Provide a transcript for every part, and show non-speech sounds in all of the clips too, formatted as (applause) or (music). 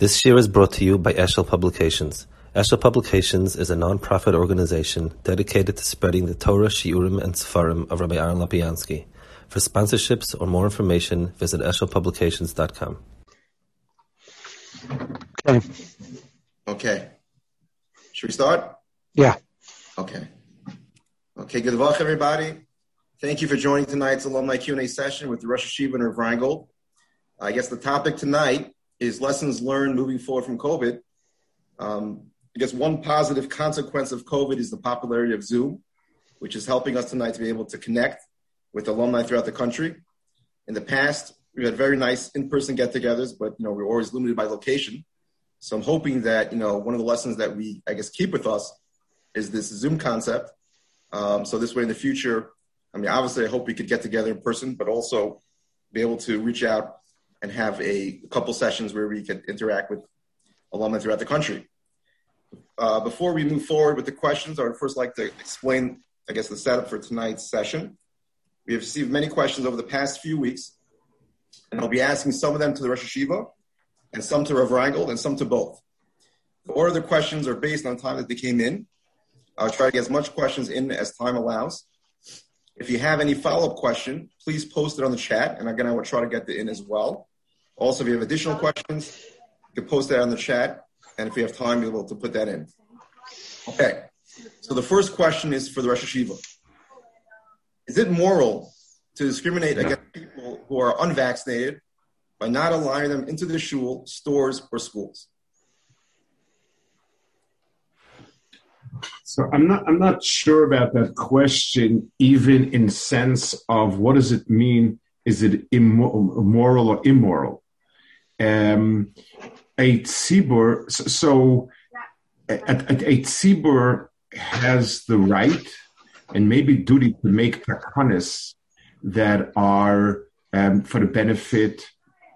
This year is brought to you by Eshel Publications. Eshel Publications is a non-profit organization dedicated to spreading the Torah, Shiurim, and Sefarim of Rabbi Aaron Lopiansky. For sponsorships or more information, visit eshelpublications.com. Okay. Okay. Should we start? Yeah. Okay. Okay. Good luck, everybody. Thank you for joining tonight's alumni Q&A session with the Rosh Yeshiva and Rav Reingold. I guess the topic tonight is lessons learned moving forward from COVID. Um, I guess one positive consequence of COVID is the popularity of Zoom, which is helping us tonight to be able to connect with alumni throughout the country. In the past, we had very nice in-person get-togethers, but you know we're always limited by location. So I'm hoping that you know one of the lessons that we I guess keep with us is this Zoom concept. Um, so this way in the future, I mean, obviously, I hope we could get together in person, but also be able to reach out and have a couple sessions where we could interact with alumni throughout the country. Uh, before we move forward with the questions, I would first like to explain, I guess, the setup for tonight's session. We have received many questions over the past few weeks, and I'll be asking some of them to the Rosh Yeshiva, and some to Rav Reingold, and some to both. The order of the questions are based on time that they came in. I'll try to get as much questions in as time allows. If you have any follow-up question, please post it on the chat, and again, I will try to get it in as well. Also, if you have additional questions, you can post that on the chat, and if we have time, we'll be able to put that in. Okay, so the first question is for the Rosh Yeshiva. Is it moral to discriminate against people who are unvaccinated by not allowing them into the shul, stores, or schools? So I'm not I'm not sure about that question, even in sense of what does it mean? Is it immoral or immoral? Um, a tzibur, so a, a, a tzibur has the right and maybe duty to make takanas that are um, for the benefit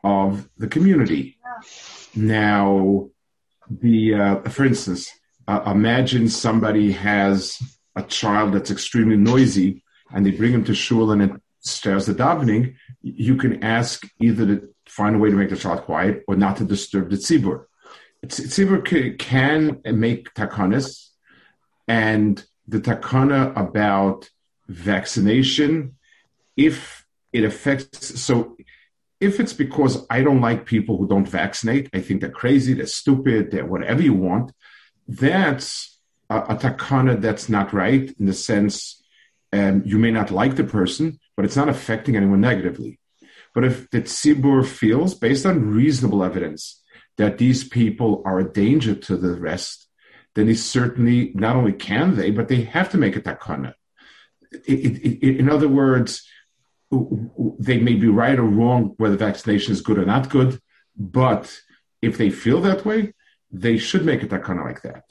of the community. Now, the uh, for instance, uh, imagine somebody has a child that's extremely noisy, and they bring him to shul and it starts the davening. You can ask either the find a way to make the child quiet or not to disturb the tzibur. Tzibur can make takanas, and the takana about vaccination, if it affects, so if it's because I don't like people who don't vaccinate, I think they're crazy, they're stupid, they're whatever you want, that's a, a takana that's not right in the sense um, you may not like the person, but it's not affecting anyone negatively. But if the tzibur feels, based on reasonable evidence, that these people are a danger to the rest, then they certainly not only can they, but they have to make a takana. In other words, they may be right or wrong whether vaccination is good or not good, but if they feel that way, they should make a takana like that.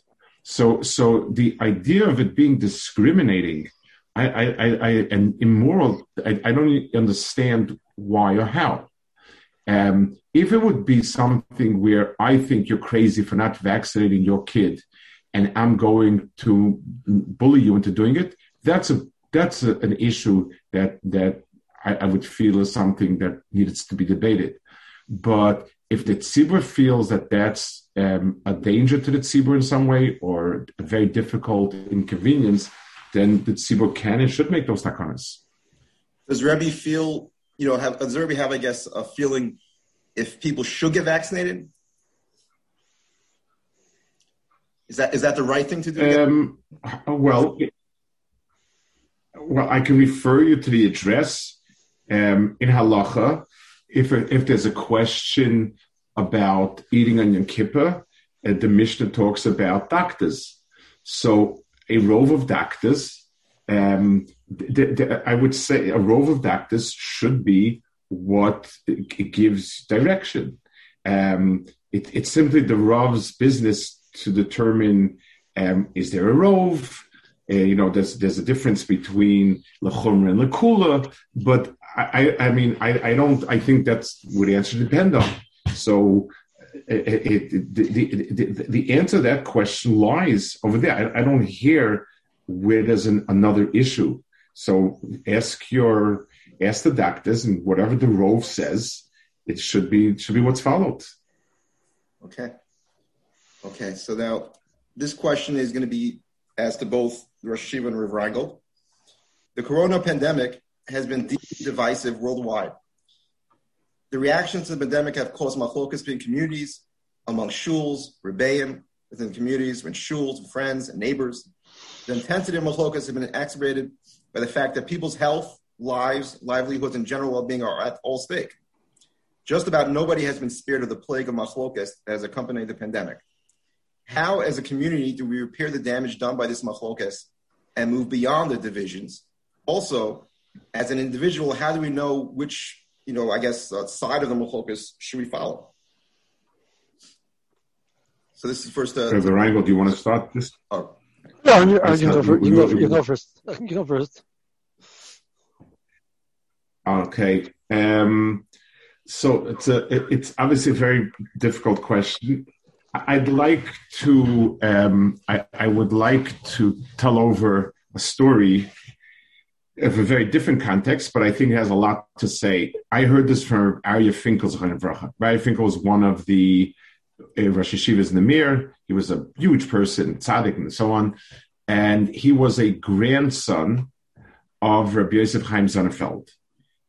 So, so the idea of it being discriminating, I, I, I, and immoral, I, I don't understand why or how. Um, if it would be something where I think you're crazy for not vaccinating your kid, and I'm going to bully you into doing it, that's a that's a, an issue that that I, I, would feel is something that needs to be debated. But if the tzibur feels that that's um, a danger to the tzibur in some way or a very difficult inconvenience, then the tzibur can and should make those takanas. Does Rebbe feel you know, have does everybody have, I guess, a feeling if people should get vaccinated? Is that is that the right thing to do? Um, well, well, I can refer you to the address um, in halacha. If if there's a question about eating on Yom Kippur, uh, the Mishnah talks about doctors. So a rove of doctors um, I would say a rove of doctors should be what gives direction. Um, it, it's simply the rov's business to determine um, is there a rove. Uh, you know, there's there's a difference between lechumra and lekula, but I, I, I mean I, I don't I think that's what the answer depend on. So it, it, the, the, the, the, answer to that question lies over there. I, I don't hear where there's an, another issue. So ask your ask the doctors, and whatever the rove says, it should be should be what's followed. Okay. Okay. So now this question is going to be asked to both Rosh Yeshiva and Rav. The corona pandemic has been deeply divisive worldwide. The reactions to the pandemic have caused machlokas between communities, among shuls, rebbeim, within communities, when shuls, friends, and neighbors. The intensity of machlokas has been exacerbated by the fact that people's health, lives, livelihoods, and general well-being are at all stake. Just about nobody has been spared of the plague of machlokas that has accompanied the pandemic. How, as a community, do we repair the damage done by this machlokas and move beyond the divisions? Also, as an individual, how do we know which, you know, I guess, uh, side of the machlokas should we follow? So this is first. Uh, Reverend Reingold, do you want to start this? Oh, Yeah, you, uh, you, go, we- you, go, you go first. (laughs) You go first. Okay. Um, so it's a it- it's obviously a very difficult question. I'd like to um, I, I would like to tell over a story of a very different context, but I think it has a lot to say. I heard this from Aryeh Finkel. Aryeh Finkel was one of the Rosh Yeshivas in the Mir. He was a huge person, tzaddik, and so on. And he was a grandson of Rabbi Yosef Chaim Sonnenfeld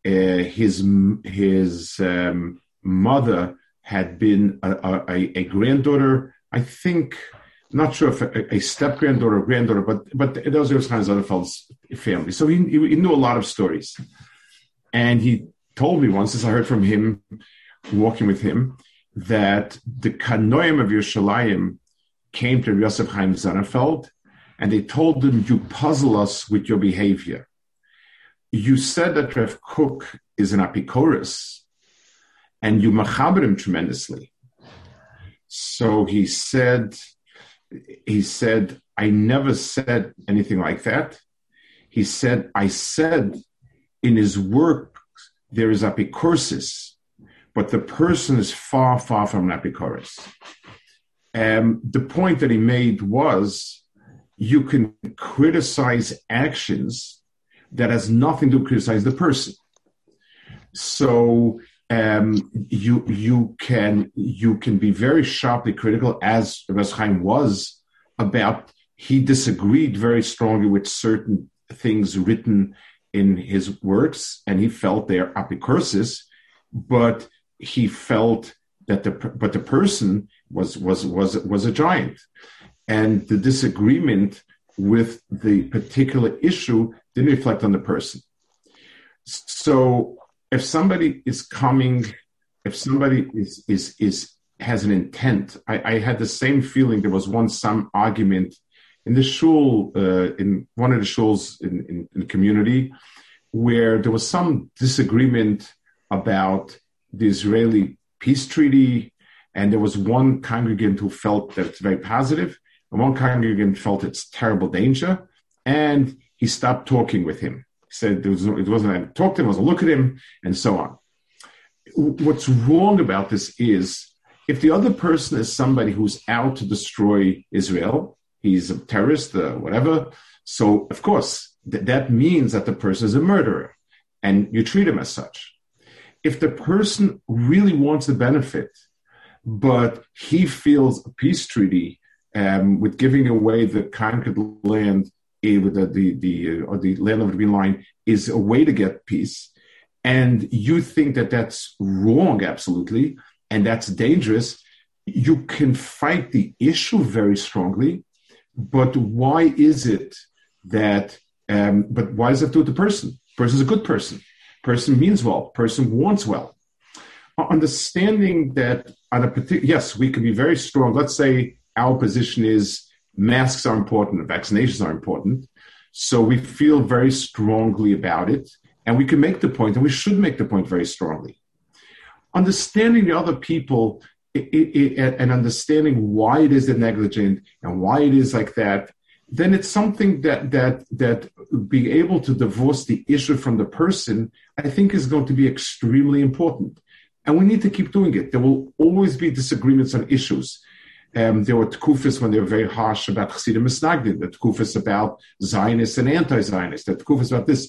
uh, his his um, mother had been a, a, a granddaughter. I think, not sure if a, a step granddaughter or granddaughter, but but those are kind of Sonnenfeld's family. So he he knew a lot of stories, and he told me once, as I heard from him, walking with him, that the Kanoim of Yerushalayim came to Yosef Chaim Sonnenfeld, and they told him, "You puzzle us with your behavior." you said that Rav Kook is an apikoros, and you machaber him tremendously. So he said, he said, I never said anything like that. He said, I said in his work there is apicorsis, but the person is far, far from an apicorus. Um, the point that he made was you can criticize actions that has nothing to criticize the person. So um, you you can you can be very sharply critical, as Rebbe Chaim was about. He disagreed very strongly with certain things written in his works, and he felt they are apicursis, but he felt that the but the person was was was was a giant, and the disagreement with the particular issue didn't reflect on the person. So if somebody is coming, if somebody is is is has an intent, I, I had the same feeling. There was once some argument in the shul, uh, in one of the shuls in, in, in the community, where there was some disagreement about the Israeli peace treaty, and there was one congregant who felt that it's very positive, and one congregant felt it's terrible danger, and he stopped talking with him. He said there was no, it wasn't I talked to him, wasn't look at him, and so on. What's wrong about this is if the other person is somebody who's out to destroy Israel, he's a terrorist, uh, whatever. So of course th- that means that the person is a murderer, and you treat him as such. If the person really wants the benefit, but he feels a peace treaty um, with giving away the conquered land eh, the the the, uh, or the land of the green line is a way to get peace, and you think that that's wrong, absolutely, and that's dangerous. You can fight the issue very strongly, but why is it that? Um, but why it do with the person? Person's a good person. Person means well. Person wants well. Understanding that on a particular yes, we can be very strong. Let's say our position is masks are important, vaccinations are important. So we feel very strongly about it, and we can make the point, and we should make the point very strongly. Understanding the other people it, it, it, and understanding why it is they're negligent and why it is like that, then it's something that that that being able to divorce the issue from the person, I think, is going to be extremely important. And we need to keep doing it. There will always be disagreements on issues. Um, there were tkufis when they were very harsh about Chassidim Misnagdim, the tkufis about Zionists and anti-Zionists, the tkufis about this.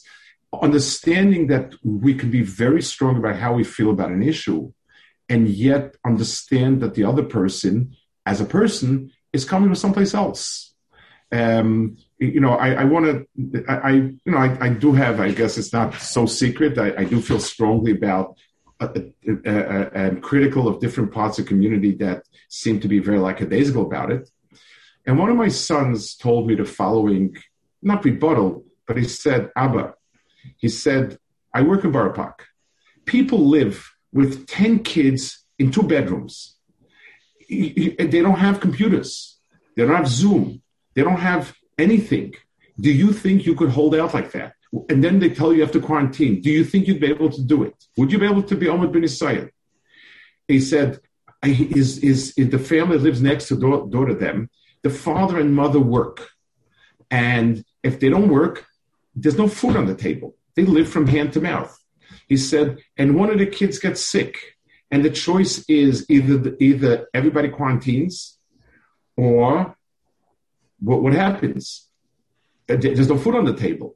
Understanding that we can be very strong about how we feel about an issue, and yet understand that the other person, as a person, is coming from someplace else. Um, you know, I, I want to, I, I, you know, I, I, do have, I guess it's not so secret. I, I do feel strongly about uh, uh, uh, and critical of different parts of community that seem to be very lackadaisical about it. And one of my sons told me the following, not rebuttal, but he said, Abba, he said, I work in Park. People live with 10 kids in two bedrooms. They don't have computers. They don't have Zoom. They don't have anything. Do you think you could hold out like that? And then they tell you you have to quarantine. Do you think you'd be able to do it? Would you be able to be Omid bin Isayah? He said, is, is, is the family lives next to door, door to them. The father and mother work. And if they don't work, there's no food on the table. They live from hand to mouth. He said, and one of the kids gets sick. And the choice is either, either everybody quarantines or what, what happens? There's no food on the table.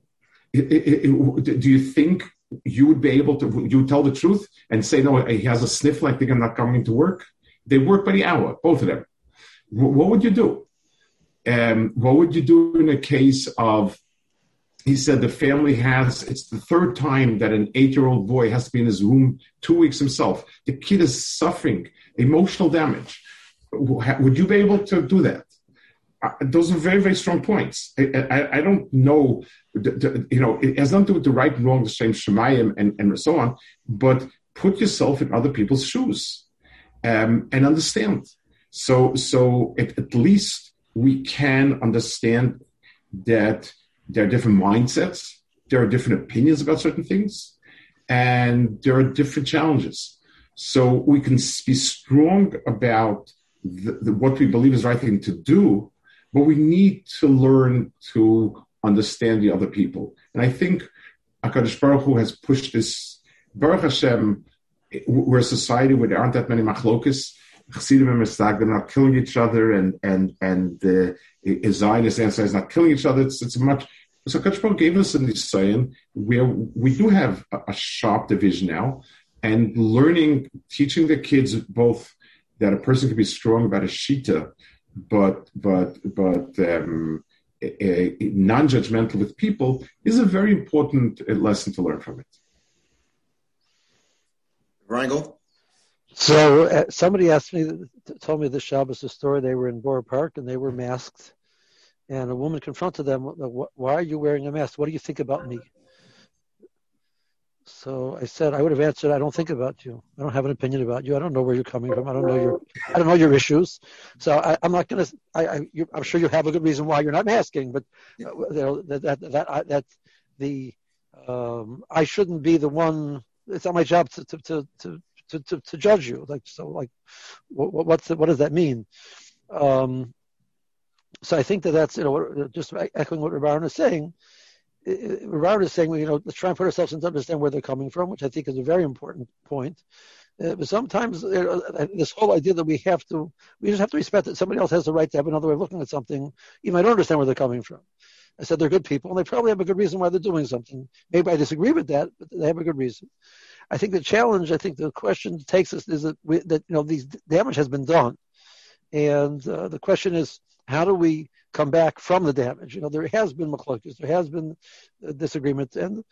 It, it, it, do you think you would be able to, you tell the truth and say, no, he has a sniff like they're not coming to work? They work by the hour, both of them. what would you do? Um, what would you do in a case of, he said the family has, it's the third time that an eight year old boy has to be in his room two weeks himself. The kid is suffering emotional damage. Would you be able to do that? Uh, those are very, very strong points. I, I, I don't know, the, the, you know, it has nothing to do with the right and wrong, the same Shemayim and, and so on, but put yourself in other people's shoes um, and understand. So, so at, least we can understand that there are different mindsets, there are different opinions about certain things, and there are different challenges. So we can be strong about the, the, what we believe is the right thing to do, but we need to learn to understand the other people. And I think Akadosh Baruch Hu has pushed this. Baruch Hashem, we're a society where there aren't that many machlokas. Chassidim and Mistag, they're not killing each other, and and and the uh, Zionist answer is not killing each other. It's it's much. So Baruch gave us in saying where we do have a, a sharp division now, and learning, teaching the kids both that a person can be strong about a shita but but but um, non-judgmental with people is a very important lesson to learn from it. Reingold? So uh, somebody asked me, told me the Shabbos the story. They were in Borough Park and they were masked, and a woman confronted them. Why are you wearing a mask? What do you think about me? So I said I would have answered, I don't think about you. I don't have an opinion about you. I don't know where you're coming from. I don't know your I don't know your issues. So I, am not going to. I, I am sure you have a good reason why you're not asking, but uh, you know, that that that, that the um, I shouldn't be the one. It's not my job to to to to, to, to judge you. Like so, like what, what's the, what does that mean? Um, so I think that that's you know just echoing what Rabbi is saying Robert is saying, you know, let's try and put ourselves in to understand where they're coming from, which I think is a very important point. Uh, but sometimes uh, this whole idea that we have to, we just have to respect that somebody else has the right to have another way of looking at something, even I don't understand where they're coming from. I said they're good people, and they probably have a good reason why they're doing something. Maybe I disagree with that, but they have a good reason. I think the challenge, I think the question takes us is that we, that you know these damage has been done, and uh, the question is how do we come back from the damage? You know, there has been machlokes, there has been disagreement, and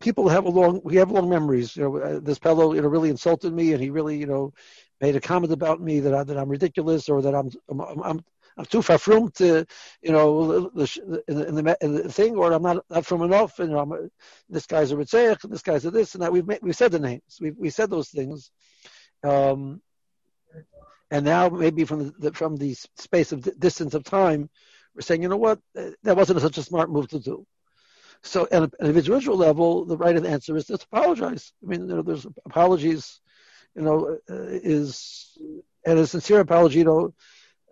people have a long we have long memories. You know, uh, this fellow you know really insulted me, and he really you know made a comment about me that I, that I'm ridiculous or that I'm I'm, I'm I'm too far from to, you know, the, in, the, in, the, in the thing, or I'm not, not from enough, and you know, I'm, this guy's a Ritzach, this guy's a this and that. We've made, we've said the names, we've we said those things, um, and now maybe from the, from the space of distance of time, we're saying, you know what, that wasn't such a smart move to do. So at an individual level, the right answer is to apologize. I mean, you know, there's apologies, you know, uh, is and a sincere apology. You know,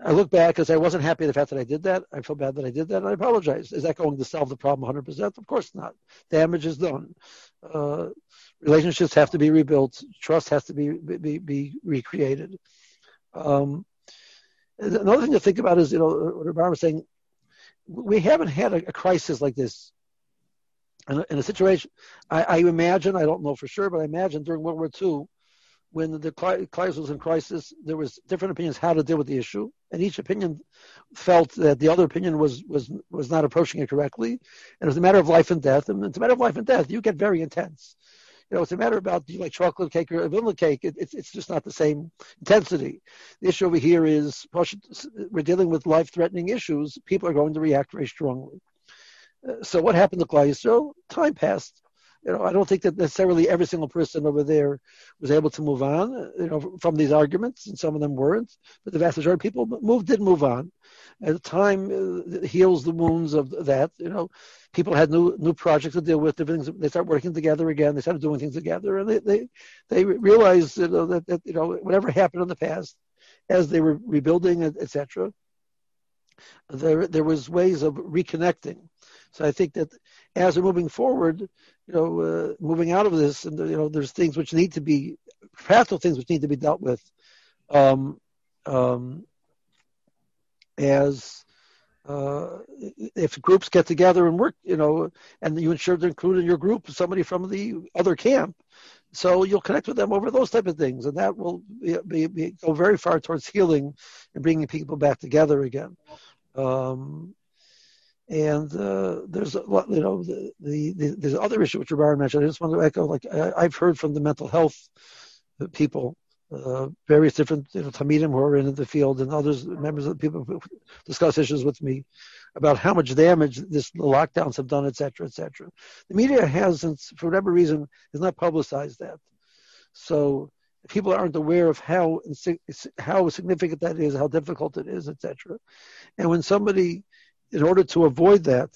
I look back because I wasn't happy the fact that I did that. I feel bad that I did that, and I apologize. Is that going to solve the problem 100%? Of course not. Damage is done. Uh, relationships have to be rebuilt. Trust has to be be, be recreated. Um, another thing to think about is, you know, what Rabbi was saying, we haven't had a, a crisis like this in a, in a situation. I, I, imagine, I don't know for sure, but I imagine during World War II, when the crisis was in crisis, there was different opinions how to deal with the issue, and each opinion felt that the other opinion was was was not approaching it correctly, and it was a matter of life and death. And it's a matter of life and death. You get very intense. You know, it's a matter about do you like chocolate cake or vanilla cake. It, it's it's just not the same intensity. The issue over here is we're dealing with life-threatening issues. People are going to react very strongly. Uh, so what happened to Klal Yisrael? Time passed you know, I don't think that necessarily every single person over there was able to move on, you know, from these arguments, and some of them weren't. But the vast majority of people moved, did move on. As time uh, heals the wounds of that, you know, people had new new projects to deal with. Different things. They start working together again. They started doing things together, and they they they realized you know, that, that you know whatever happened in the past, as they were rebuilding, etc. There there was ways of reconnecting. So I think that as we're moving forward, you know, uh, moving out of this, and you know, there's things which need to be practical things which need to be dealt with, um, um, as uh, if groups get together and work, you know, and you ensure to include in your group somebody from the other camp, so you'll connect with them over those type of things, and that will be, be, go very far towards healing and bringing people back together again. Um, and uh, there's you know, the, the, the there's other issue which Rabbi mentioned. I just want to echo, like I, have heard from the mental health people, uh, various different you know, talmidim who are in the field, and others members of the people discuss issues with me about how much damage this the lockdowns have done, etc., etc. The media hasn't, for whatever reason, has not publicized that. So people aren't aware of how how significant that is, how difficult it is, etc. And when somebody in order to avoid that,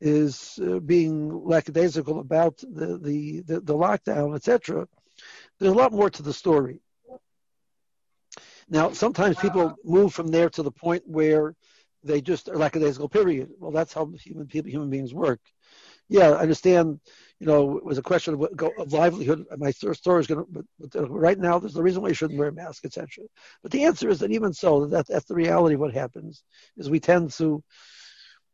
is uh, being lackadaisical about the, the, the, the lockdown, etc. There's a lot more to the story. Now, sometimes people move from there to the point where they just are lackadaisical, period. Well, that's how human people, human beings work. Yeah, I understand, you know, it was a question of, of livelihood. My story is going to, but, but uh, right now, there's no reason why you shouldn't wear a mask, etc. But the answer is that even so, that that's the reality of what happens, is we tend to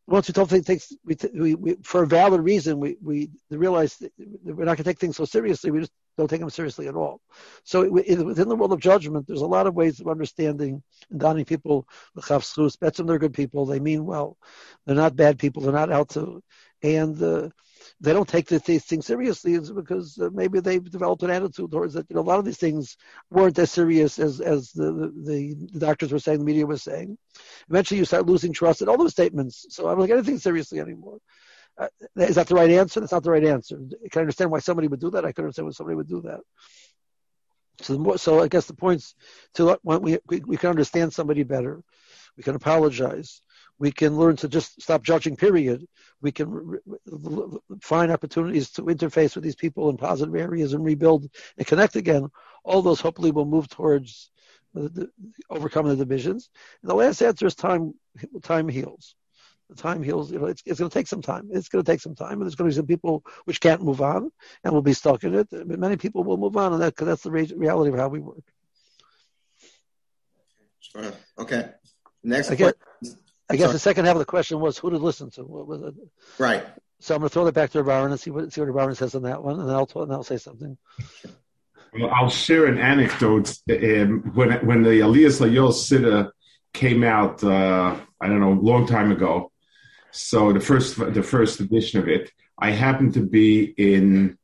once we don't take things we, we, we, for a valid reason we we realize that we're not going to take things so seriously we just don't take them seriously at all. So it, within the world of judgment there's a lot of ways of understanding and donning people the chavschus they're good people they mean well. They're not bad people they're not out to and uh, they don't take these things seriously is because uh, maybe they've developed an attitude towards it. You know, a lot of these things weren't as serious as as the, the, the doctors were saying, the media was saying. Eventually, you start losing trust in all those statements. So I don't take anything seriously anymore. Uh, is that the right answer? That's not the right answer. I can understand why somebody would do that. I can understand why somebody would do that. So, more, so I guess the points to we, we we can understand somebody better, we can apologize, we can learn to just stop judging, period. We can find opportunities to interface with these people in positive areas and rebuild and connect again. All those hopefully will move towards the, the, overcoming the divisions. And the last answer is time, time heals. Time heals, you know, it's, it's going to take some time. It's going to take some time. And there's going to be some people which can't move on and will be stuck in it. But many people will move on, and that, because that's the reality of how we work. Okay. Next Again, I guess Sorry. the second half of the question was who to listen to. What was it? Right. So I'm going to throw that back to Baron and see what see what Baron says on that one, and then I'll and I'll say something. Well, I'll share an anecdote. Um, when when the Elias Layol Siddur came out, uh, I don't know, a long time ago. So the first the first edition of it, I happened to be in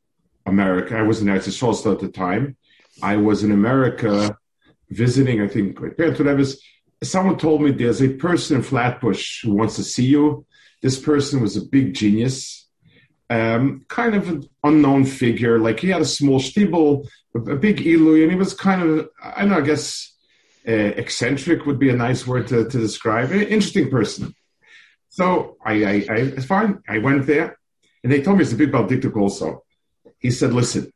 America. I was in United States at the time. I was in America visiting, I think, my parents, whatever someone told me there's a person in Flatbush who wants to see you. This person was a big genius, um, kind of an unknown figure. Like he had a small shtiebel, a, big ilu, and he was kind of, I know, I guess uh, eccentric would be a nice word to, to describe it. Interesting person. So I, I, I, it's fine. I went there, and they told me it's a big Baldictic also. He said, listen,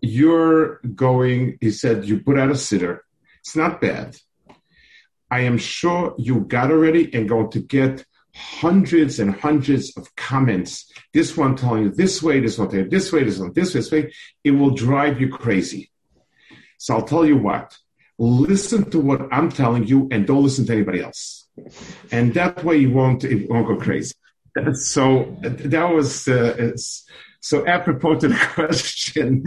you're going, he said, you put out a siddur. It's not bad I am sure you got already and going to get hundreds and hundreds of comments. This one telling you this way, this one telling you this way, this one this way, this way. It will drive you crazy. So I'll tell you what. Listen to what I'm telling you and don't listen to anybody else. And that way you won't, it won't go crazy. (laughs) So that was, uh, so apropos to the (laughs) question,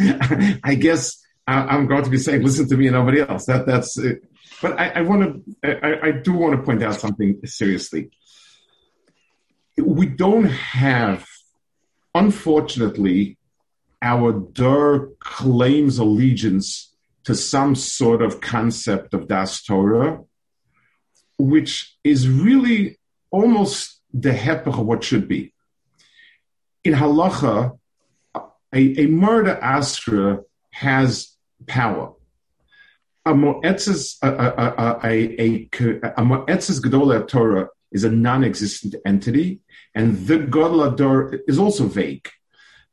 I guess I, am going to be saying, listen to me and nobody else. That that's. But I, I want to. I, I do want to point out something seriously. We don't have, unfortunately, our Dur claims allegiance to some sort of concept of Das Torah, which is really almost the hepech of what should be. In halacha, a, a mara d'asra has power. A moetzes a, a, a, a, Torah is a non-existent entity, and the Gadol Ador is also vague.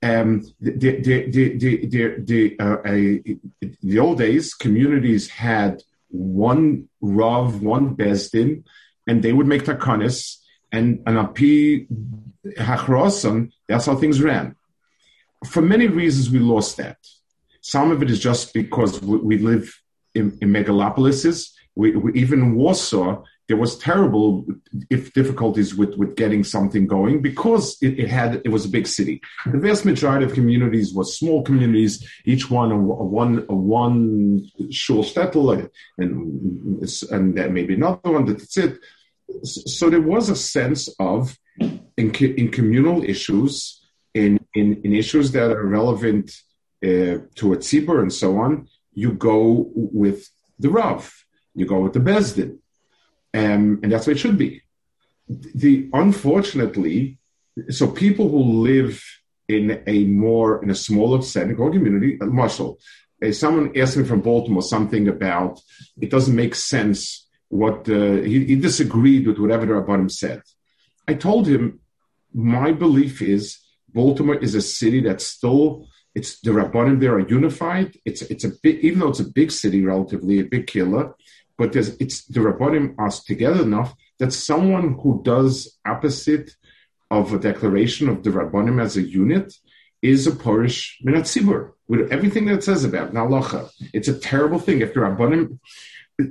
Um, the, the, the, the, the, the, uh, the old days, communities had one Rav, one Beis Din, and they would make takanis, and an api hachrosan, that's how things ran. For many reasons, we lost that. Some of it is just because we live in, in megalopolises. We, we, even in Warsaw, there was terrible if difficulties with, with getting something going because it, it, had it was a big city. The vast majority of communities were small communities, each one a, a one a one shtetl and and maybe another one. That's it. So there was a sense of in, in communal issues, in, in, in issues that are relevant uh, to a tzibur and so on, you go with the Rav, you go with the Beis Din. Um, and that's what it should be. The unfortunately, so people who live in a more in a smaller synagogue community, Marshall, uh, someone asked me from Baltimore something about it doesn't make sense what uh, he, he, disagreed with whatever the Rabbanim said. I told him my belief is Baltimore is a city that's still it's the Rabbanim there are unified. It's it's a big even though it's a big city relatively a big killer, but there's it's the Rabbanim are together enough that someone who does opposite of a declaration of the Rabbanim as a unit is a Porish Minatzibur with everything that it says about Nalacha. It's a terrible thing if the Rabbanim.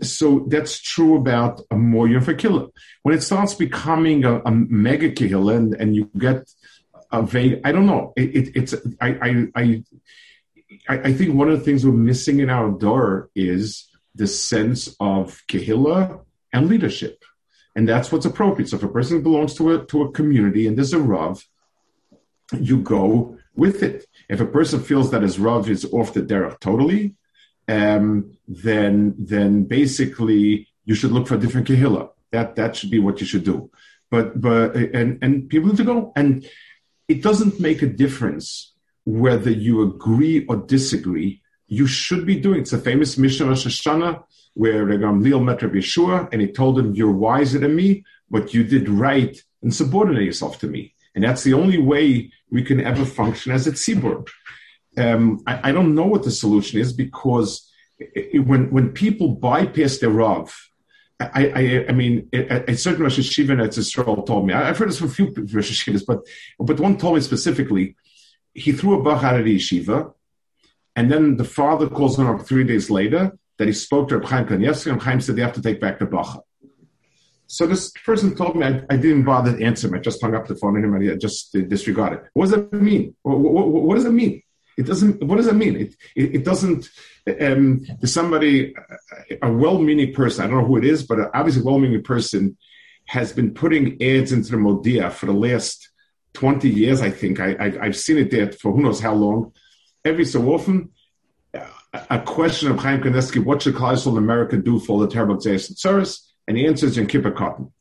So that's true about a Moyer for killer. When it starts becoming a, a mega killer and, and you get a vague. I don't know. It, it, it's I, I I I think one of the things we're missing in our door is the sense of kehillah and leadership, and that's what's appropriate. So if a person belongs to a to a community and there's a rav, you go with it. If a person feels that his rav is off the derech totally, um, then then basically you should look for a different kehillah. That that should be what you should do. But but and and people need to go and it doesn't make a difference whether you agree or disagree. You should be doing. It's a famous Mishnah Rosh Hashanah where Gamliel met Rabbi Yehoshua and he told him, "You're wiser than me, but you did right and subordinate yourself to me." And that's the only way we can ever function as a tzibur. Um, I, I, don't know what the solution is because it, when when people bypass their rav I, I, I mean, a, certain Rosh Yeshiva in Israel told me. I've heard this from a few Rosh Yeshivas, but but one told me specifically. He threw a bach out of the yeshiva, and then the father calls him up three days later that he spoke to Reb Chaim Kanievsky, and Chaim said they have to take back the bacha. So this person told me I, I, didn't bother to answer him. I just hung up the phone and I just disregarded. What does that mean? What, what, what does that mean? It doesn't. What does that mean? It it, it doesn't. Um, somebody, a well-meaning person. I don't know who it is, but obviously a well-meaning person has been putting ads into the Modia for the last twenty years. I think I, have seen it there for who knows how long. Every so often, a question of Chaim Kanievsky, what should Klausel America do for the terrible Jason Tsuris? And the answer is in Kippur Cotton.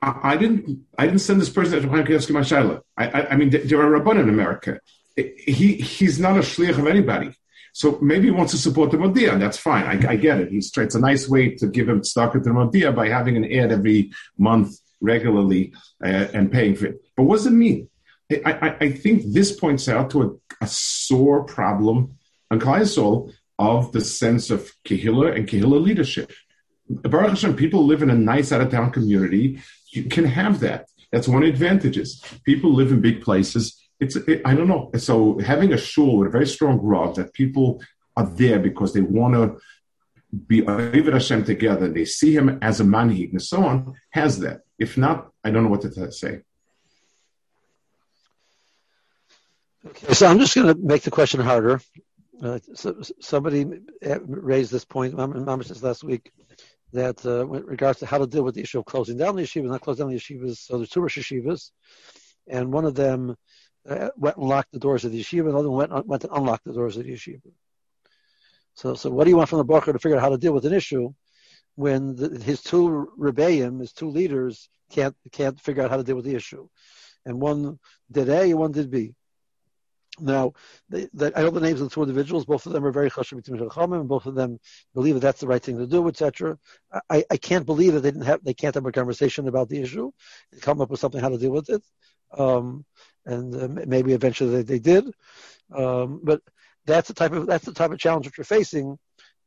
I, I, didn't I didn't send this person to Chaim Kanievsky my I, I, I mean, there are Rabban in America he he's not a shliach of anybody. So maybe he wants to support the Modia, and that's fine. I, I get it. He's it's a nice way to give him stock at the Modia by having an ad every month regularly uh, and paying for it. But what does it mean? I, I, I think this points out to a, a sore problem on Kleisol of the sense of Kehillah and Kehillah leadership. Baruch Hashem, people live in a nice out of town community. You can have that. That's one of the advantages. People live in big places it's it, I don't know. So having a shul with a very strong rod that people are there because they want to be Ovid Hashem together, they see him as a manhig and so on, has that. If not, I don't know what to say. Okay, so I'm just going to make the question harder. uh, so, somebody raised this point, Mamash, this last week, that uh, with regards to how to deal with the issue of closing down the yeshivas, not closing down the yeshivas. So there's two Rosh yeshivas, and one of them uh, went and locked the doors of the yeshiva, and the other one went, went and unlocked the doors of the yeshiva. So, so what do you want from the Bacher to figure out how to deal with an issue when the, his two rebbeim, his two leaders, can't can't figure out how to deal with the issue, and one did A, one did B. Now, they, they, I know the names of the two individuals. Both of them are very chashuv b'tim and both of them believe that that's the right thing to do, etc. I, I can't believe that they didn't have they can't have a conversation about the issue and come up with something how to deal with it. Um, and uh, maybe eventually they, they did, um, but that's the type of that's the type of challenge that you're facing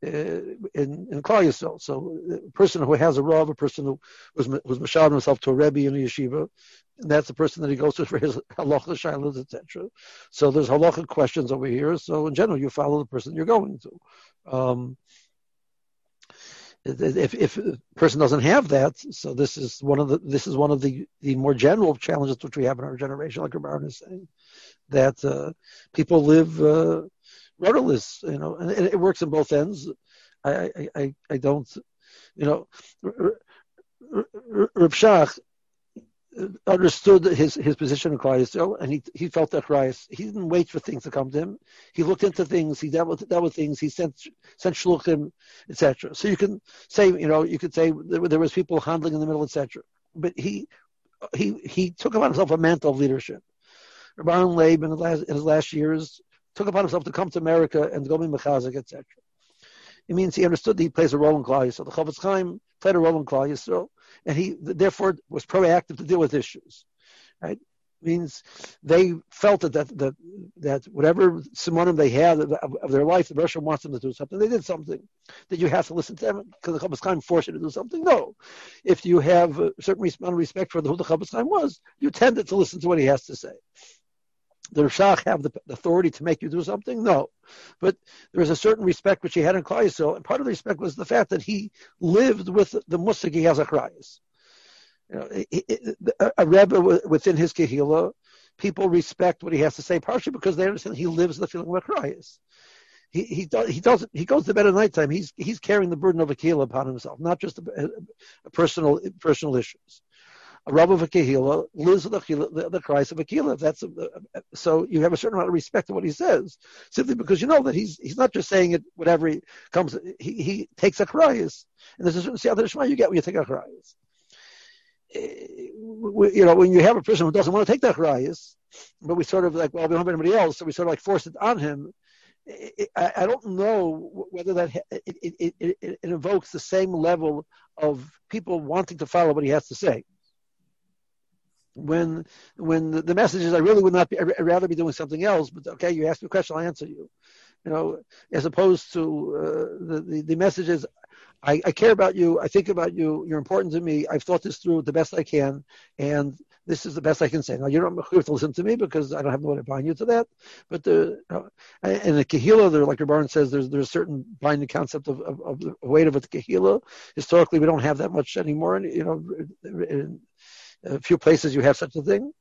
uh, in in Klal Yisrael. So a person who has a rav, a person who was was mashal himself to a rebbe in a yeshiva, and that's the person that he goes to for his (laughs) halacha shilas, etc. So there's halacha questions over here. So in general, you follow the person you're going to. Um, if, if a person doesn't have that, so this is one of the this is one of the, the more general challenges which we have in our generation, like Rabban is saying, that uh, people live uh, rudderless, you know, and it, it works in both ends. I I, I, I don't, you know, Reb Shach understood his, his position in Klal oh, and he he felt that Christ. He didn't wait for things to come to him. He looked into things. He dealt with dealt with things. He sent sent shluchim, etc. So you can say, you know, you could say there, was people handling in the middle, etc. But he he he took upon himself a mantle of leadership. Rabban Leib in, last, in his last years took upon himself to come to America and go be mechazik, etc. It means he understood that he plays a role in Klal So The Chofetz Chaim played a role in Klal Yisrael and he therefore was proactive to deal with issues. Right? Means they felt that that that, that whatever simonim they had of, of, their life, the Russia wants them to do something. They did something. Did you have to listen to them because the Chofetz Chaim forced you to do something? No. If you have a certain amount of respect for who the Chofetz Chaim was, you tended to listen to what he has to say. Does Shach have the authority to make you do something? No. But there was a certain respect which he had in Klal and part of the respect was the fact that he lived with the Musig he has a Klal you know, a Rebbe within his Kehillah, people respect what he has to say, partially because they understand he lives the feeling of Akrayas. He he does he does he goes to bed at night time. He's he's carrying the burden of a kehillah upon himself, not just a, a personal personal issues Rav of a lives with the, the, Christ of a Kehillah. That's so you have a certain amount of respect to what he says, simply because you know that he's he's not just saying it whatever he comes. He, he takes a Christ, and there's a certain siyata shema you get when you take a Christ. Eh, you know, when you have a person who doesn't want to take that Christ, but we sort of like, well, we don't have anybody else, so we sort of like force it on him. Eh, eh, I, I don't know whether that eh, it, it, it, it, invokes the same level of people wanting to follow what he has to say when when the, the message is I really would not be I'd rather be doing something else, but okay, you ask me a question, I'll answer you. You know, as opposed to uh, the, the the message is I, I care about you, I think about you, you're important to me, I've thought this through the best I can, and this is the best I can say. Now you don't have to listen to me because I don't have no way to bind you to that. But the and the kahila, there, like Barn says, there's there's a certain binding concept of, of, of the weight of a kahila. Historically, we don't have that much anymore. And you know, a few places you have such a thing.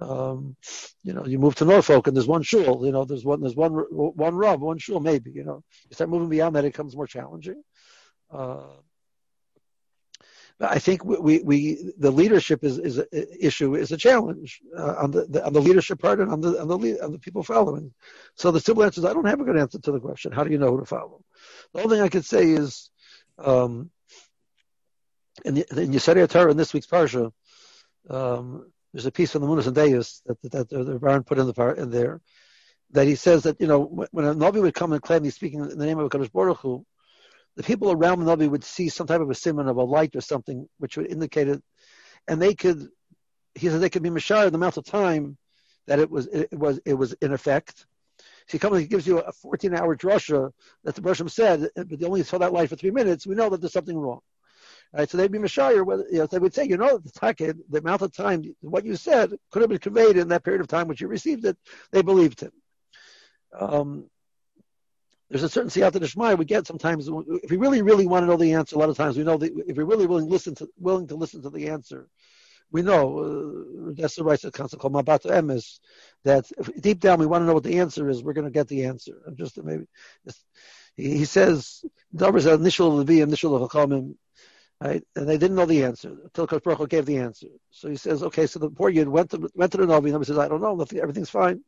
Um, you know, you move to Norfolk and there's one shul. You know, there's one there's one one rub, one shul maybe. You know, you start moving beyond that, it becomes more challenging. Uh, I think we, we, we, the leadership is, is a, issue is a challenge uh, on the, the, on the leadership part and on the on the on the people following. So the simple answer is I don't have a good answer to the question. How do you know who to follow? The only thing I could say is um, in the in Yisrael Torah in this week's parsha, um, there's a piece from the Munas and Deus that, that, that the Baron put in the part in there that he says that you know when a Navi would come and claim he's speaking in the name of Kadosh Baruch Hu, the people around the Navi would see some type of a simon of a light or something which would indicate it, and they could he said they could be mashar the amount of time that it was it was it was in effect. So he comes he gives you a 14 hour drasha that the Bershom said, but they only saw that light for three minutes. We know that there's something wrong. Right, so they'd be Mashayir, whether you know, they would say, you know, the takid, the amount of time, what you said could have been conveyed in that period of time which you received it. They believed him. Um, there's a certain siyata deshmai we get sometimes. If we really, really want to know the answer, a lot of times we know that if we're really willing to listen to willing to listen to the answer, we know uh, that's the right concept called Mabat Emes, that deep down we want to know what the answer is. We're going to get the answer. Just maybe he, says are initial of the initial of right? And they didn't know the answer until Kosh Baruch gave the answer. So he says, okay, so the poor yid went to went to the Navi. Navi says, I don't know, everything's fine.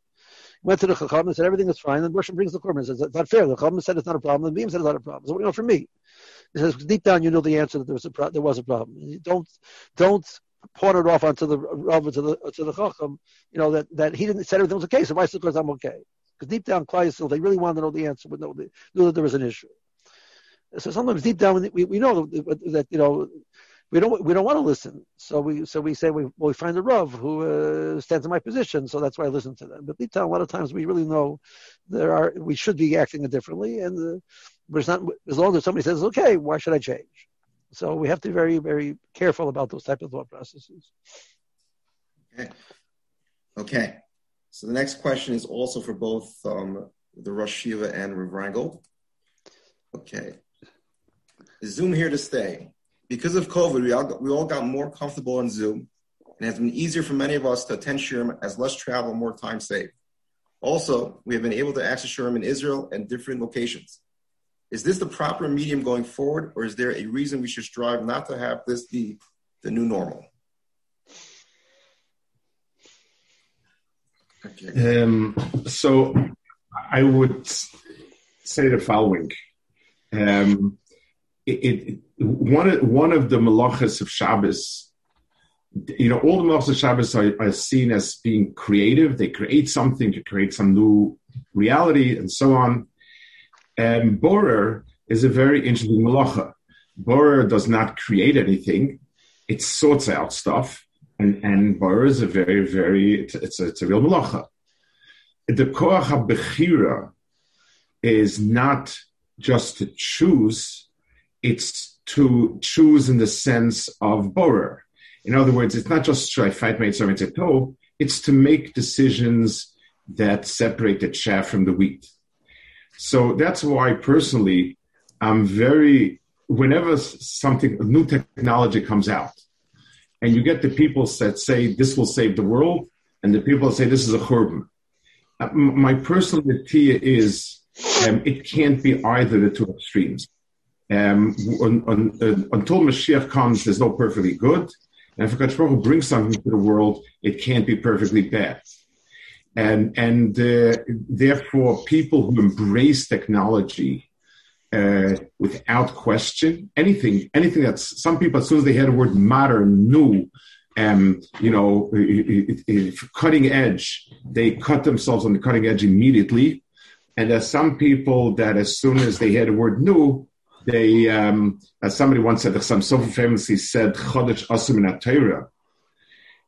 Went to the Chacham and said everything is fine. And Moshe brings the korban and says it's not fair. The Chacham said it's not a problem. The Beam said it's not a problem. So what do you know from me? He says deep down you know the answer that there was a pro- there was a problem. You don't don't pawn it off onto the Rav to the to the Chacham. You know that that he didn't said everything was okay. So why because I'm okay? Because deep down, Klai they really wanted to know the answer, but no, they knew that there was an issue. So sometimes deep down we, we know that, you know we don't we don't want to listen. So we so we say we well, we find a Rav who uh, stands in my position, so that's why I listen to them. But deep down, a lot of times we really know there are we should be acting differently, and uh, but it's not as long as somebody says okay, why should I change? So we have to be very very careful about those type of thought processes. Okay. Okay. So the next question is also for both um, the Rosh Yeshiva and Rav Reingold. Okay. Zoom here to stay? Because of COVID, we all, got, we all got more comfortable on Zoom and it has been easier for many of us to attend Shiurim as less travel, more time saved. Also, we have been able to access Shiurim in Israel and different locations. Is this the proper medium going forward, or is there a reason we should strive not to have this be the new normal? Okay. Um, so I would say the following. Um, it, it, one, of, one of the malachas of Shabbos, you know, all the malachas of Shabbos are, are, seen as being creative. They create something to create some new reality and so on. And Borer is a very interesting malacha. Borer does not create anything. It sorts out stuff and and bar is a very very it's a, it's a real malacha. The koach bechira is not just to choose; it's to choose in the sense of borer. In other words, it's not just my toe; it's to make decisions that separate the chaff from the wheat. So that's why personally, I'm very whenever something new technology comes out and you get the people that say this will save the world, and the people that say this is a churban. Uh, my personal idea is um, it can't be either the two extremes. Um, un, un, uh, until Mashiach comes, there's no perfectly good, and if Baruch brings something to the world, it can't be perfectly bad. And and uh, therefore, people who embrace technology uh, without question. Anything, anything that's some people as soon as they hear the word modern, new, um, you know, cutting edge, they cut themselves on the cutting edge immediately. And there's some people that as soon as they hear the word new, they, um, as somebody once said, some so famously said, Chodesh Asum in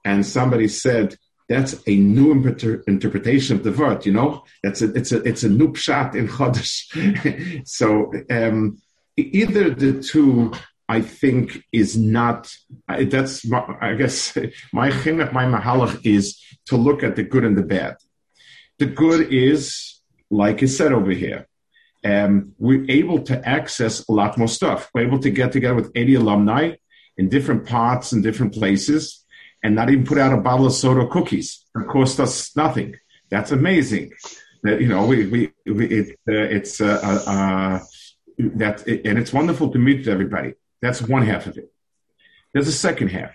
And somebody said, that's a new inter- interpretation of the word. You know, that's a, it's a it's a new pshat in Chodesh. (laughs) so um, either the two, I think, is not. That's I guess (laughs) my chinuch, my mahalach is to look at the good and the bad. The good is, like I said over here, um, we're able to access a lot more stuff. We're able to get together with 80 alumni in different parts and different places and not even put out a bottle of soda cookies. It cost us nothing. That's amazing. Uh, you know, we, we, we it, uh, it's uh, uh, uh that, and it's wonderful to meet everybody. That's one half of it. There's a second half.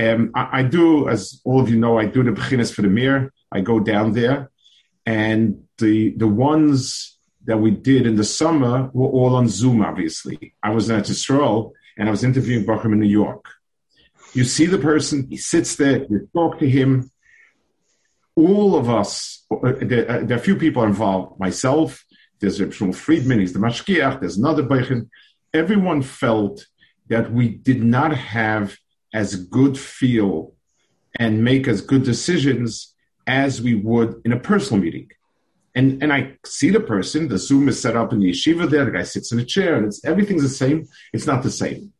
Um, I, I, do, as all of you know, I do the beginners for the Mir. I go down there, and the the ones that we did in the summer were all on Zoom. Obviously, I was at Israel and I was interviewing bochurim in New York. You see the person, he sits there, you talk to him. All of us, uh, there, uh, there are a few people involved. Myself, there's Shmuel Friedman, he's the mashgiach, there's another Beichen. Everyone felt that we did not have as good feel and make as good decisions as we would in a personal meeting. And, and I see the person, the Zoom is set up in the yeshiva there, the guy sits in a chair, and it's everything's the same. It's not the same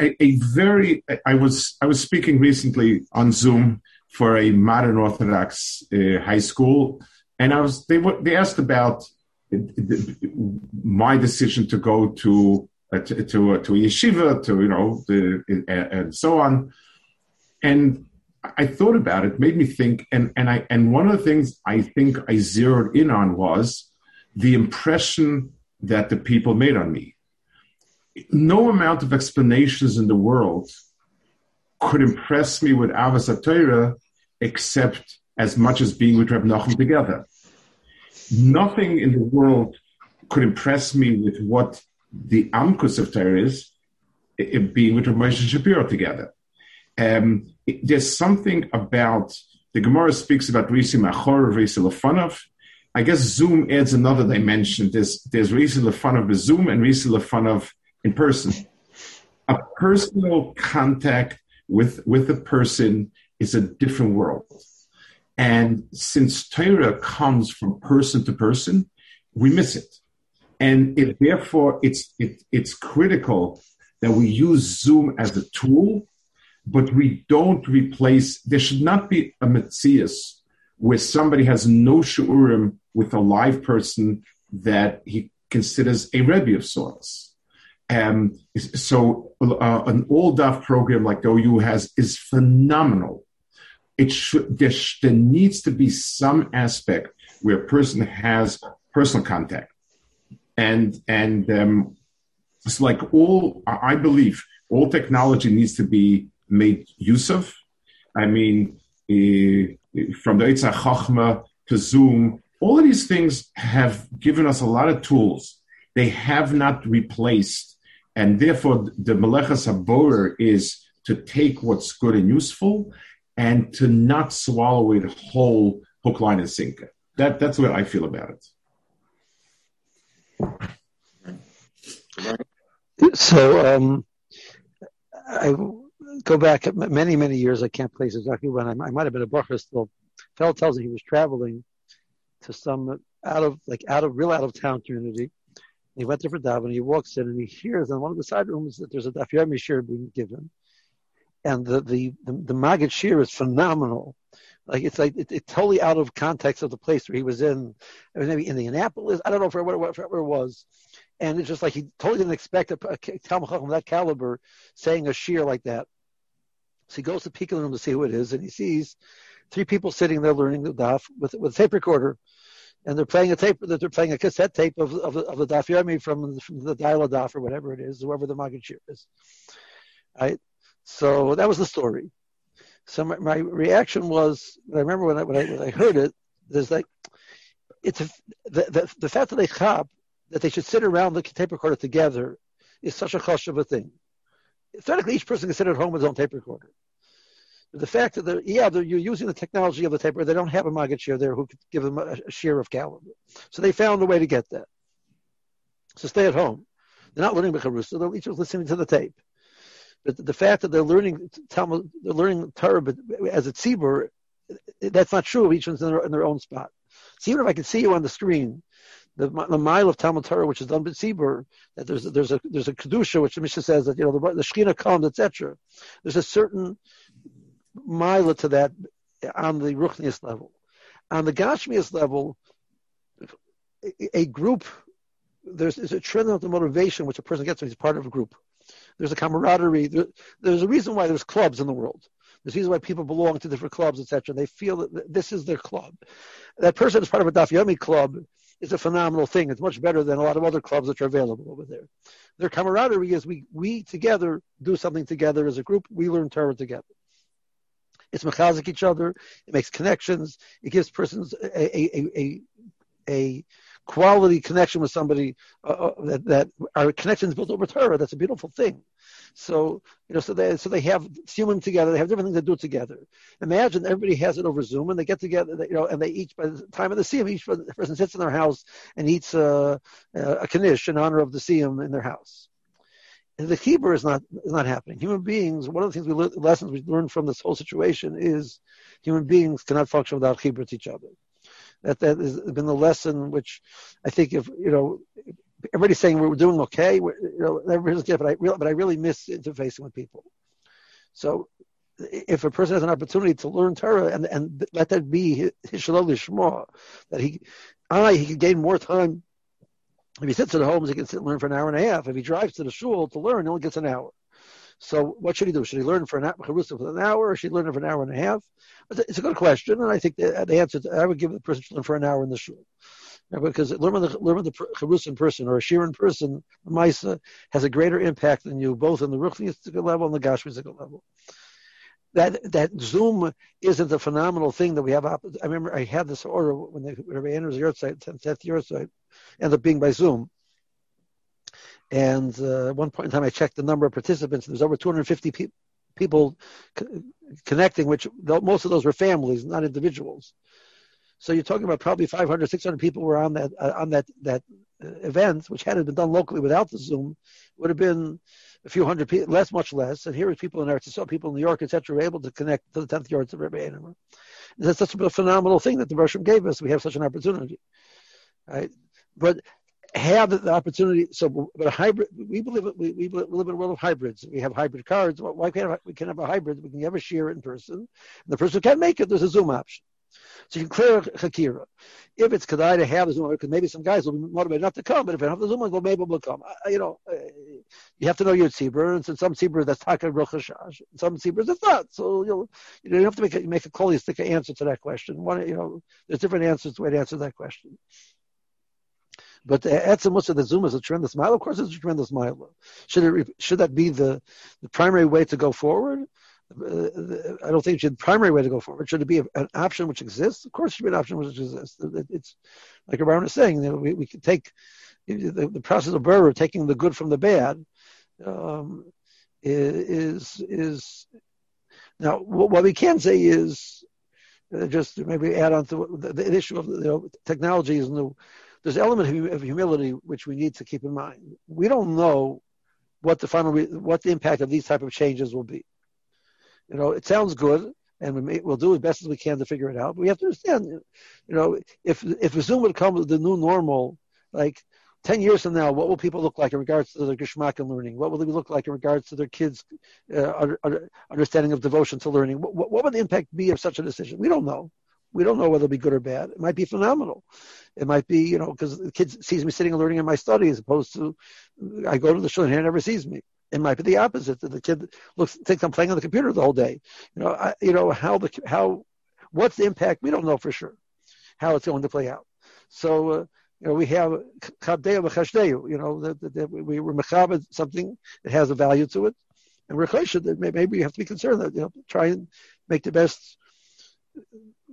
a, a, very I was I was speaking recently on Zoom for a modern Orthodox uh, high school, and I was they they asked about my decision to go to uh, to to, uh, to yeshiva to you know the, uh, and so on, and I thought about it, made me think, and and I and one of the things I think I zeroed in on was the impression that the people made on me. No amount of explanations in the world could impress me with Avos Torah except as much as being with Reb Nachum together. Nothing in the world could impress me with what the Amkus of Torah is, it being with Reb Moshe Shapiro together. Um, it, there's something about the Gemara speaks about Risi Machor, Risi Lefanov. I guess Zoom adds another dimension. There's there's Risi Lefanov with Zoom and Risi Lefanov in person. A personal contact with with a person is a different world. And since Torah comes from person to person, we miss it. And it, therefore, it's, it, it's critical that we use Zoom as a tool, but we don't replace, there should not be a metzius where somebody has no Shu'urim with a live person that he considers a Rebbe of sorts. Um, so uh, an all DAF program like the OU has is phenomenal it should there, there needs to be some aspect where a person has personal contact and and um, it's like all i believe all technology needs to be made use of i mean uh, from the Eitzah Chachma to Zoom, all of these things have given us a lot of tools. They have not replaced, and therefore the Melechas Haborer is to take what's good and useful and to not swallow it whole, hook, line, and sinker. That that's what I feel about it. So um, I go back many many years. I can't place exactly when. I, I might have been a bochur still. Fellow tells me he was traveling to some out of like out of real out of town community. He went there for davening. He walks in and he hears in one of the side rooms that there's a daf yomi shiur being given and the the the, the Maggid Shiur is phenomenal. Like it's like it, it's totally out of context of the place where he was in. It was maybe Indianapolis. I don't know where, where, where it was. And it's just like he totally didn't expect a, a Talmud of that caliber saying a shiur like that. So he goes to peek in the room to see who it is, and he sees three people sitting there learning the daf with with a tape recorder, and they're playing a tape. that They're playing a cassette tape of of, of the daf yomi from from the dial daf or whatever it is, whoever the Maggid Shiur is. Right? So that was the story. So my, my reaction was, I remember when I, when I, when I heard it, there's like, it's a, the, the, the fact that they chab, that they should sit around the tape recorder together is such a hush of a thing. Theoretically, each person can sit at home with his own tape recorder. The fact that they're, yeah, they're, you're using the technology of the tape they don't have a maggid shiur there who could give them a, a shiur of caliber. So they found a way to get that. So stay at home. They're not learning b'chavrusa, they're each listening to the tape. But the fact that they're learning Talmud, they're learning Torah as a tzibur, that's not true. Each one's in their, in their own spot. So even if I can see you on the screen, the, the mile of Talmud Torah, which is done by tzibur, that there's there's a there's a kedusha, which the Mishnah says that you know the, the Shekhinah comes, etc. There's a certain mile to that on the ruchnius level. On the gashmius level, a group there's, there's a trend of the motivation which a person gets when he's part of a group. There's a camaraderie. There, there's a reason why there's clubs in the world. There's a reason why people belong to different clubs, etc. They feel that this is their club. That person is part of a Daf Yomi club is a phenomenal thing. It's much better than a lot of other clubs that are available over there. Their camaraderie is we we together do something together as a group. We learn Torah together. It's mechazik each other. It makes connections. It gives persons a a, a, a, a quality connection with somebody uh, uh, that, that our connections built over Torah. That's a beautiful thing. So you know, so they so they have human together. They have different things to do together. Imagine everybody has it over Zoom, and they get together. You know, and they each by the time of the siyum, each person sits in their house and eats a, a knish in honor of the siyum in their house. And the Hebrew is not is not happening. Human beings. One of the things we lessons we learned from this whole situation is human beings cannot function without Hebrew to each other. That that has been the lesson which I think if you know everybody's saying we're doing okay, we're, you know, everybody's good, but I really, but I really miss interfacing with people. So if a person has an opportunity to learn Torah and, and let that be his, his shalom lishma, that he, I, he can gain more time. If he sits at home, he can sit and learn for an hour and a half. If he drives to the shul to learn, he only gets an hour. So what should he do? Should he learn for an hour, for an hour, or should he learn for an hour and a half? It's a good question, and I think the, the answer to, I would give the person to learn for an hour in the shul. because learning the learning the person or a Shiur in person, Maisa has a greater impact than you, both on the Ruchnistic level and the Gashmistic level. That that Zoom isn't a phenomenal thing that we have. I remember I had this order when they Rabbi Andrew's yahrzeit, 10th yahrzeit, ended up being by Zoom. And uh, at one point in time, I checked the number of participants. There was over 250 pe- people co- connecting, which most of those were families, not individuals. So you're talking about probably 500, 600 people were on that uh, on that that uh, event, which had it been done locally without the Zoom, would have been a few hundred people, less, much less. And here is people in Eretz Yisrael, people in New York, etc., were able to connect to the 10th yahrzeit of Rabbi Einemer. That's such a phenomenal thing that the Russian gave us. We have such an opportunity, right? But have the opportunity. So, but a hybrid, we believe we, we live in a world of hybrids. We have hybrid cards. Why can't we can have a hybrid? We can have a share in person. And the person who can't make it, there's a Zoom option. So you can clear Hakira. If it's Kedai to have the Zoom, because maybe some guys will be motivated not to come, but if I have the Zoom, well, maybe we'll come. You know, uh, you have to know your tzibur, and so some tzibur that's taka rochashash, some tzibur that's not. So you know, you have to make a, make a holistic answer to that question. One, you know, there's different answers to way to answer that question. But Etzem Musa, the Zoom is a tremendous mile. Of course, it's a tremendous mile. Should it should that be the, the primary way to go forward? Uh, I don't think it should be the primary way to go forward. Should it be an option which exists? Of course, it should be an option which exists. It's like Around is saying, know, we, we can take the, the process of Burr, taking the good from the bad, um, is is now what we can say is uh, just maybe add on to the, the issue of you know, technology is new there's an element of humility which we need to keep in mind. We don't know what the final, what the impact of these type of changes will be. You know, it sounds good, and we may, we'll do as best as we can to figure it out. But we have to understand, you know, if if Zoom would come with the new normal, like 10 years from now, what will people look like in regards to their geschmack and learning? What will they look like in regards to their kids' uh, understanding of devotion to learning? What, what, would the impact be of such a decision? We don't know. We don't know whether it'll be good or bad. It might be phenomenal. It might be, you know, because the kid sees me sitting and learning in my study as opposed to I go to the shul and he never sees me. It might be the opposite. That the kid looks thinks I'm playing on the computer the whole day. You know, I, you know how the how what's the impact? We don't know for sure how it's going to play out. So. Uh, you know, we have chabdeu v'chashdeu, you know, that, that, that we were mechabed something that has a value to it. And we're that maybe we have to be concerned that, you know, try and make the best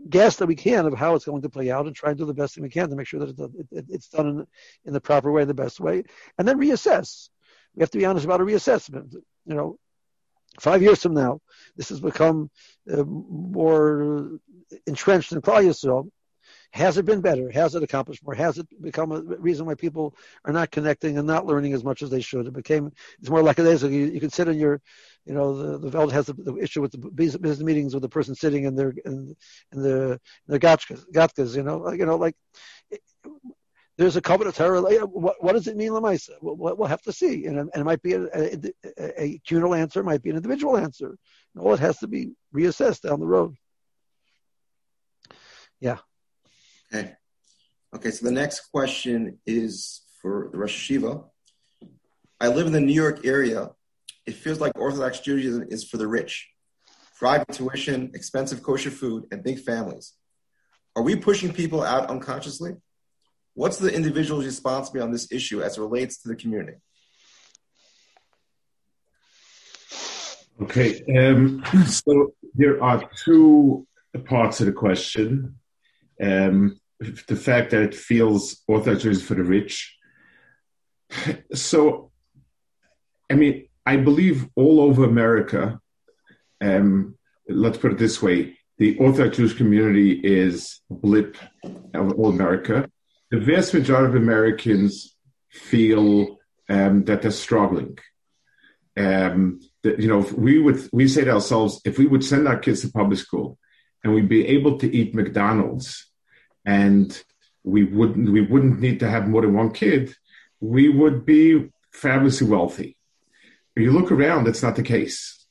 guess that we can of how it's going to play out and try and do the best thing we can to make sure that it, it, it's done in, in the proper way, the best way, and then reassess. We have to be honest about a reassessment. You know, five years from now, this has become uh, more entrenched in Klal Yisrael. Has it been better? Has it accomplished more? Has it become a reason why people are not connecting and not learning as much as they should? It became it's more like a. So you, you can sit in your, you know, the, the Veld has the, the, issue with the business meetings with the person sitting in their in, in the in their gatkas, gatkas, you know, like, you know, like there's a covenant of terror. What, what does it mean, Lamaisa? We'll, we'll have to see, and, and it might be a, a, a, communal answer, it might be an individual answer. all it has to be reassessed down the road. Yeah. Okay. Okay, so the next question is for the Rosh Yeshiva. I live in the New York area. It feels like Orthodox Judaism is for the rich. Private tuition, expensive kosher food, and big families. Are we pushing people out unconsciously? What's the individual's responsibility on this issue as it relates to the community? Okay, um, (clears throat) so there are two parts of the question. Um, the fact that it feels Orthodox is for the rich. So, I mean, I believe all over America, um, let's put it this way, the Orthodox Jewish community is a blip of all America. The vast majority of Americans feel um, that they're struggling. Um, that, you know, we would we say to ourselves, if we would send our kids to public school and we'd be able to eat McDonald's and we wouldn't we wouldn't need to have more than one kid, we would be fabulously wealthy. But you look around, that's not the case.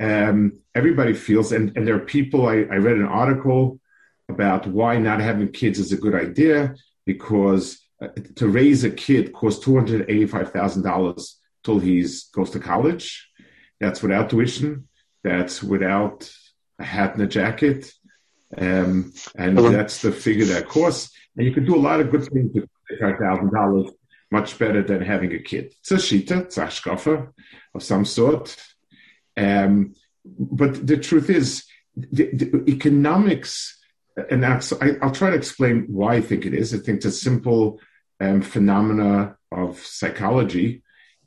Um, everybody feels, and, and there are people. I, I read an article about why not having kids is a good idea because uh, to raise a kid costs two hundred eighty-five thousand dollars till he goes to college, That's without tuition. That's without a hat and a jacket. Um, and that's the figure that costs. And you can do a lot of good things with five thousand dollars, much better than having a kid. It's a shita, it's a hashkafa of some sort. Um, but the truth is, the, the economics, and that's, I, I'll try to explain why I think it is. I think it's a simple um, phenomena of psychology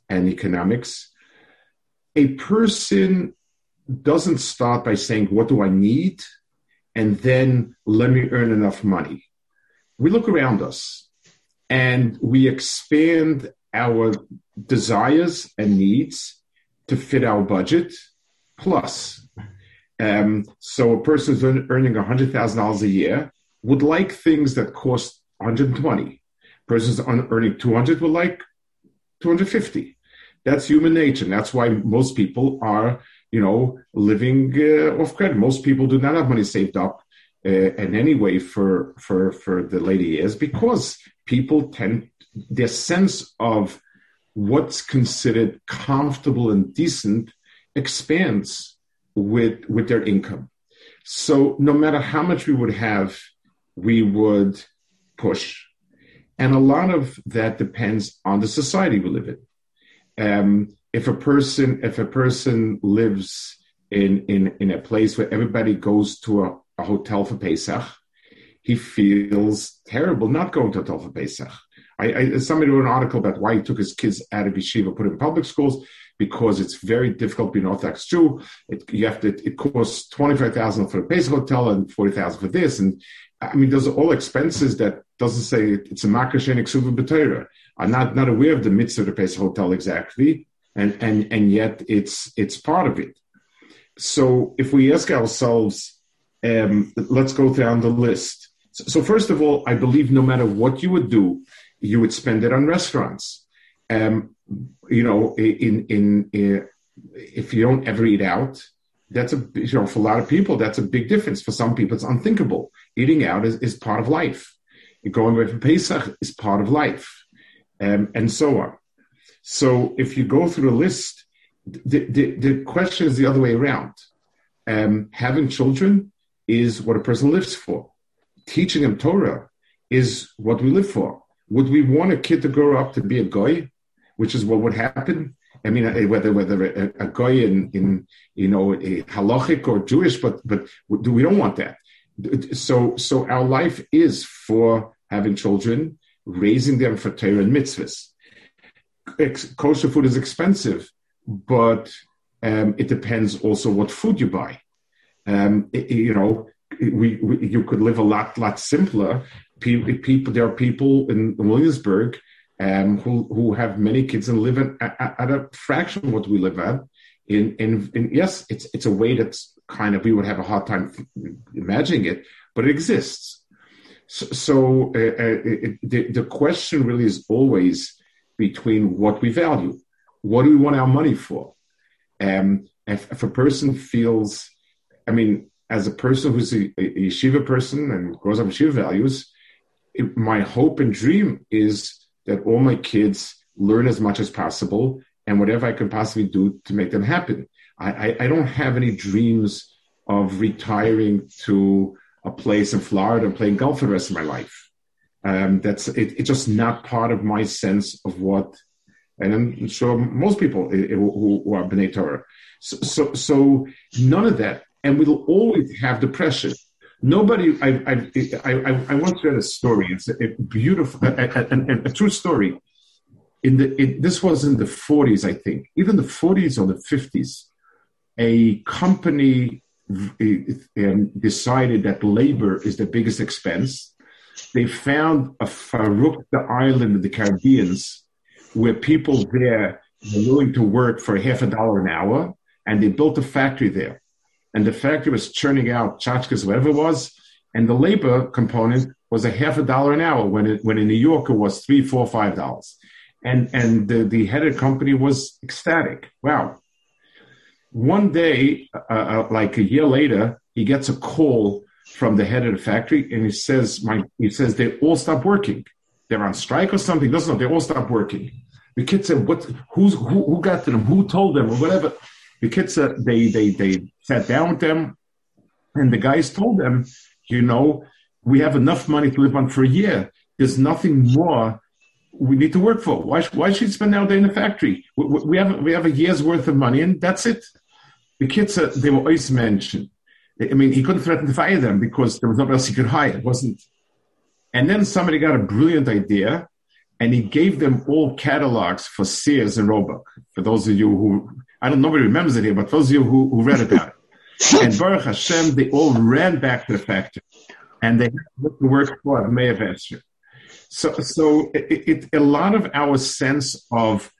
and economics. A person doesn't start by saying, What do I need? And then let me earn enough money. We look around us and we expand our desires and needs to fit our budget plus. Um, so a person who's earn- earning $100,000 a year would like things that cost 120. Persons on- earning 200 would like 250. That's human nature. And that's why most people are, you know, living uh, off credit. Most people do not have money saved up uh, in any way for, for, for the later years because people tend, their sense of what's considered comfortable and decent expands with with their income. So no matter how much we would have, we would push. And a lot of that depends on the society we live in. Um, if a person if a person lives in in in a place where everybody goes to a, a hotel for Pesach, he feels terrible not going to a hotel for Pesach. I, I, somebody wrote an article about why he took his kids out of yeshiva, put them in public schools, because it's very difficult being Orthodox Jew. It, you have to, it costs twenty five thousand for the Pesach hotel and forty thousand for this, and I mean those are all expenses that doesn't say it's a makashen exuva b'teira. I'm not not aware of the mitzvah of the Pesach hotel exactly, and and and yet it's it's part of it. So if we ask ourselves, um, let's go down the list. So, so first of all, I believe no matter what you would do, you would spend it on restaurants. Um, you know, in, in, in if you don't ever eat out, that's a you know for a lot of people that's a big difference. For some people, it's unthinkable. Eating out is, is part of life. Going away from Pesach is part of life, um, and so on. So if you go through the list, the, the, the question is the other way around. Um, having children is what a person lives for. Teaching them Torah is what we live for. Would we want a kid to grow up to be a goy, which is what would happen? I mean, uh, whether whether a, a guy in in you know a halachic or Jewish, but but we don't want that. So so our life is for having children, raising them for Torah and mitzvahs. Ex- kosher food is expensive, but um, it depends also what food you buy. Um, it- you know, we, we you could live a lot lot simpler. People, people there are people in Williamsburg um, who who have many kids and live at, at, at a fraction of what we live at. In, in in yes, it's it's a way that's kind of we would have a hard time imagining it, but it exists. So, so uh, uh, it, the the question really is always between what we value, what do we want our money for. Um, if, if a person feels, I mean, as a person who's a, a yeshiva person and grows up with yeshiva values, it, my hope and dream is that all my kids learn as much as possible and whatever I can possibly do to make them happen. I, I, I don't have any dreams of retiring to a place in Florida and playing golf for the rest of my life. Um, that's it, it's just not part of my sense of what, and I'm sure most people who, who are B'nai Torah. So, so, so none of that, and we'll always have depression. Nobody, I, I, I, I once read a story. It's a, beautiful, a, a, a, true story. In the, it, this was in the 40s, I think, even the 40s or the 50s. A company um, decided that labor is the biggest expense. They found a Farouk, island of the Caribbeans, where people there were willing to work for half a dollar an hour, and they built a factory there and the factory was churning out tchotchkes, whatever it was, and the labor component was a half a dollar an hour when it, when in New York it was three, four, five dollars, and and the, the head of the company was ecstatic. Wow. One day, uh, uh, like a year later, he gets a call from the head of the factory, and he says, "My," he says, "They all stop working. They're on strike or something." Doesn't know. They all stop working. The kid said, "What? Who's who? Who got to them? Who told them? Or whatever." The kids, uh, they, they, they sat down with them and the guys told them, you know, we have enough money to live on for a year. There's nothing more we need to work for. Why, why should spend all day in the factory? We, we, have, we have a year's worth of money and that's it. The kids, they were always mentioned. I mean, he couldn't threaten to fire them because there was nobody else he could hire. It wasn't. And then somebody got a brilliant idea and he gave them all catalogs for Sears and Roebuck. For those of you who, I don't nobody remembers it here, but those of you who, who read about it. and Baruch Hashem, they all ran back to the factory and they worked for the Mayor. So, so it, it, a lot of our sense of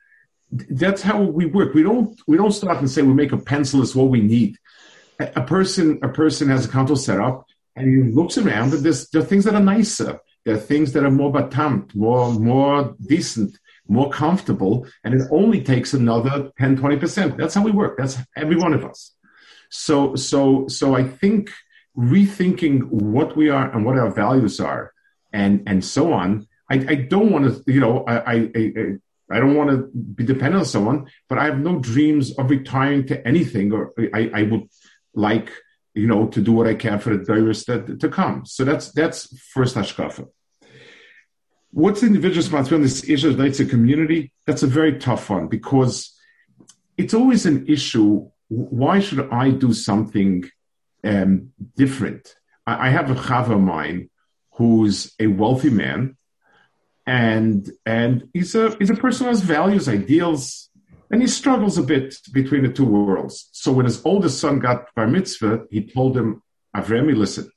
that's how we work. We don't we don't start and say we make a pencil is what we need. A, person a person has a console set up and he looks around and there's there are things that are nicer. There are things that are more batamt, more more decent, more comfortable, and it only takes another 10, 20%. That's how we work. That's every one of us. So so so I think rethinking what we are and what our values are and and so on. I, I don't want to, you know, I, I, I I don't want to be dependent on someone, but I have no dreams of retiring to anything, or I, I would like, you know, to do what I can for the drivers that to come. So that's that's first hashkafa. What's individual responsibility in this issue relates to community? That's a very tough one because it's always an issue. Why should I do something um, different? I, I have a chaver of mine who's a wealthy man and and he's a he's a person who has values, ideals, and he struggles a bit between the two worlds. So when his oldest son got bar mitzvah, he told him, Avremi, listen,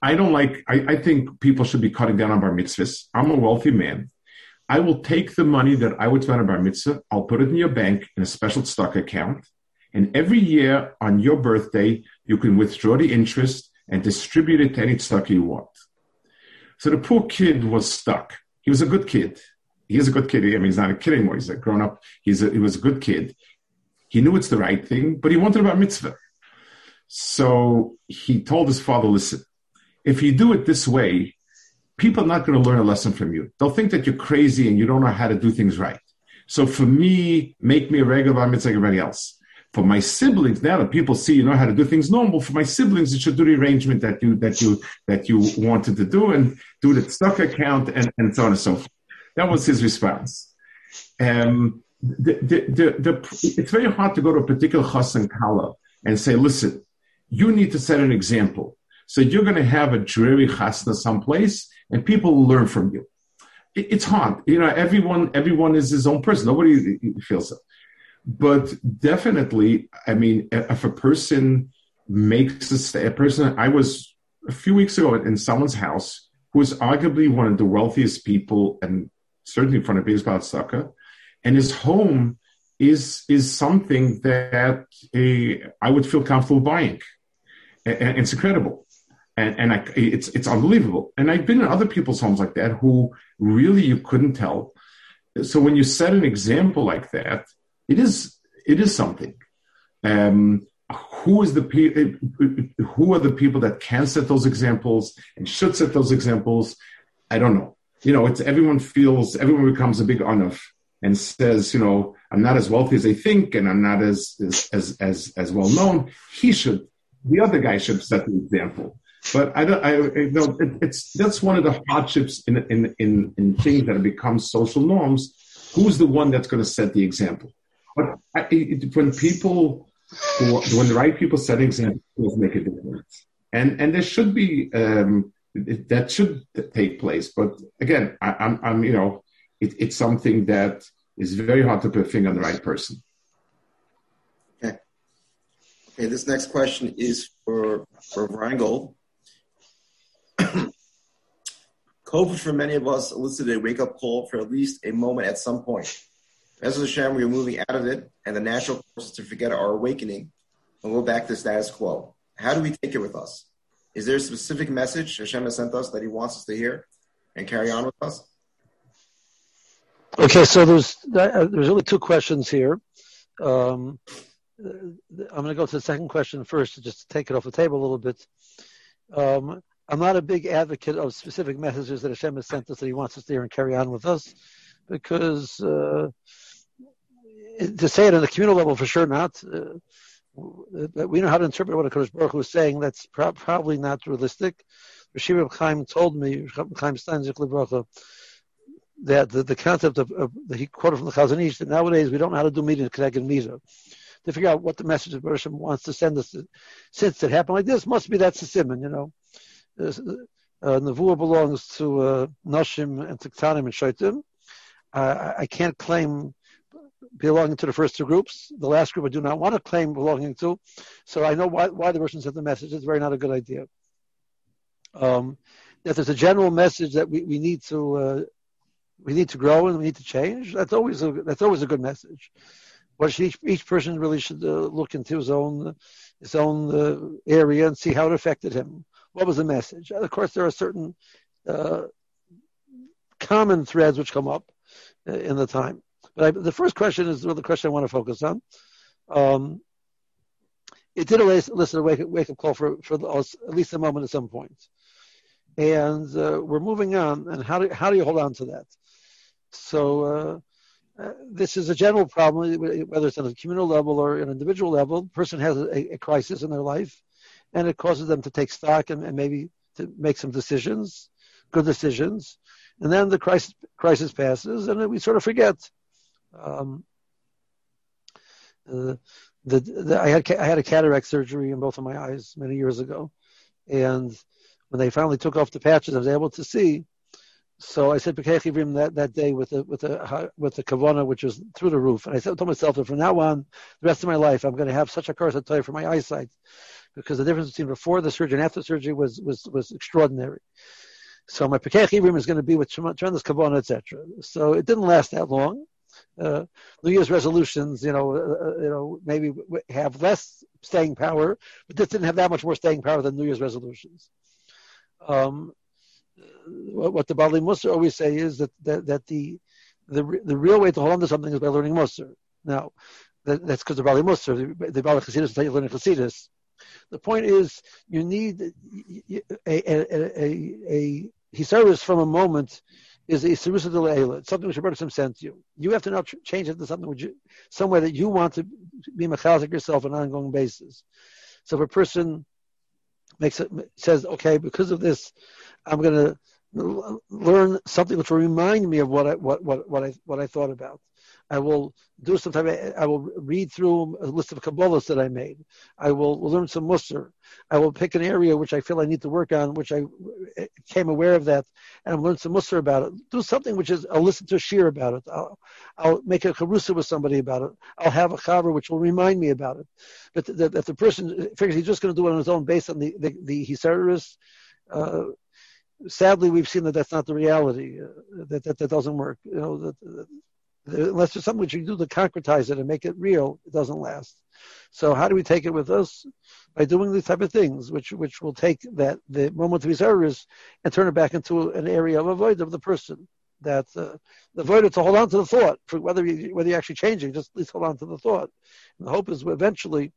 I don't like. I, I think people should be cutting down on bar mitzvahs. I'm a wealthy man. I will take the money that I would spend on bar mitzvah. I'll put it in your bank in a special stock account, and every year on your birthday, you can withdraw the interest and distribute it to any stock you want. So the poor kid was stuck. He was a good kid. He is a good kid. I mean, he's not a kid anymore. He's a grown up. He's a, he was a good kid. He knew it's the right thing, but he wanted about mitzvah. So he told his father, listen, if you do it this way, people are not going to learn a lesson from you. They'll think that you're crazy and you don't know how to do things right. So for me, make me a regular mitzvah like everybody else for my siblings, now that people see you know how to do things normal, for my siblings, you should do the arrangement that you that you that you wanted to do and do the stock account and, and so on and so forth. That was his response. Um, the, the, the, it's very hard to go to a particular chas and kala and say, listen, you need to set an example. So you're going to have a dreary chasna someplace and people will learn from you. It, it's hard. You know, everyone, everyone is his own person. Nobody feels it. But definitely, I mean, if a person makes a, a person, I was a few weeks ago in someone's house who was arguably one of the wealthiest people and certainly in front of Baseball Sucker, and his home is is something that I would feel comfortable buying. And it's incredible. And, and I, it's it's unbelievable. And I've been in other people's homes like that who really you couldn't tell. So when you set an example like that, it is it is something. Um, who is the who are the people that can set those examples and should set those examples? I don't know. You know, it's everyone feels everyone becomes a big onof and says, you know, I'm not as wealthy as they think, and I'm not as as as as, as well known. He should, the other guy should set the example. But I don't. I, you know it, it's that's one of the hardships in in in in things that have become social norms. Who's the one that's going to set the example? But I, it, when people, when the right people set examples, make a difference, and and there should be um, that should take place. But again, I, am I'm, I'm you know, it, it's something that is very hard to put a finger on the right person. Okay. Okay. This next question is for for Reingold. (clears throat) COVID for many of us elicited a wake up call for at least a moment at some point. As of Hashem, we are moving out of it, and the natural course is to forget our awakening and go back to status quo. How do we take it with us? Is there a specific message Hashem has sent us that He wants us to hear and carry on with us? Okay, so there's uh, there's really two questions here. Um, I'm going to go to the second question first, just to take it off the table a little bit. Um, I'm not a big advocate of specific messages that Hashem has sent us that He wants us to hear and carry on with us, because uh, to say it on the communal level, for sure not. Uh, we know how to interpret what a Kodesh Baruch Hu is saying. That's pro- probably not realistic. Rashiv Chaim told me, Chaim Steinzik that the, the concept of, of the, he quoted from the Chazon Ish that nowadays we don't know how to do middah k'neged middah to figure out what the message of Bereshim wants to send us. Since it happened like this, must be that simon, you know. Uh, Nevuah belongs to uh, Noshim and Tiktanim and Shaitim. Uh, I can't claim belonging to the first two groups. The last group I do not want to claim belonging to. So I know why, why the Russians sent the message. It's very not a good idea. Um, that there's a general message that we, we need to uh, we need to grow and we need to change. That's always a that's always a good message. But each each person really should uh, look into his own his own uh, area and see how it affected him. What was the message? Of course, there are certain uh, common threads which come up uh, in the time. But I, the first question is the question I want to focus on. Um, it did elicit a wake, wake up call for, for us at least a moment at some point. And uh, we're moving on. And how do, how do you hold on to that? So uh, uh, this is a general problem, whether it's on a communal level or an individual level. The person has a, a crisis in their life, and it causes them to take stock and, and maybe to make some decisions, good decisions. And then the crisis, crisis passes, and we sort of forget. Um, uh, the, the, I had I had a cataract surgery in both of my eyes many years ago, and when they finally took off the patches, I was able to see. So I said Pokeach Ivrim that, that day with the with the with the kavana, which was through the roof. And I said to myself that from now on, the rest of my life, I'm going to have such a curse for my eyesight, because the difference between before the surgery and after surgery was was was extraordinary. So my Pokeach Ivrim is going to be with tremendous kavana, etc. So it didn't last that long uh, New Year's resolutions, you know, uh, uh you know, maybe have less staying power, but this didn't have that much more staying power than New Year's resolutions. Um, what, what, the Baalei Musar always say is that, that, that the, the the real way to hold on to something is by learning Musar. Now, that, that's because the Baalei Musar, the, the Baalei Chassidus, is learning Chassidus. The point is, you need a a a, a, a, a from a moment is a Sirusa de Leila. something which Rebbe sent you. You have to now change it to something which you, somewhere that you want to be mechazik yourself on an ongoing basis. So if a person makes it, says, okay, because of this, I'm going to learn something which will remind me of what I, what, what, what I, what I thought about. I will do some I will read through a list of Kabbalahs that I made. I will learn some Musar. I will pick an area which I feel I need to work on, which I came aware of that, and I'll learn some Musar about it. Do something which is, I'll listen to a shiur about it. I'll, I'll make a Karusa with somebody about it. I'll have a chaver which will remind me about it. But that the, person figures he's just going to do it on his own based on the, the, the Hisaris, uh, sadly, we've seen that that's not the reality. Uh, that, that that doesn't work. You know, that, unless there's something which you do to concretize it and make it real, it doesn't last. So how do we take it with us? By doing these type of things, which which will take that the moment of his and turn it back into an area of avoid of the person. That uh, the avoid to hold on to the thought, whether you, whether you're actually changing, just at least hold on to the thought. And the hope is eventually,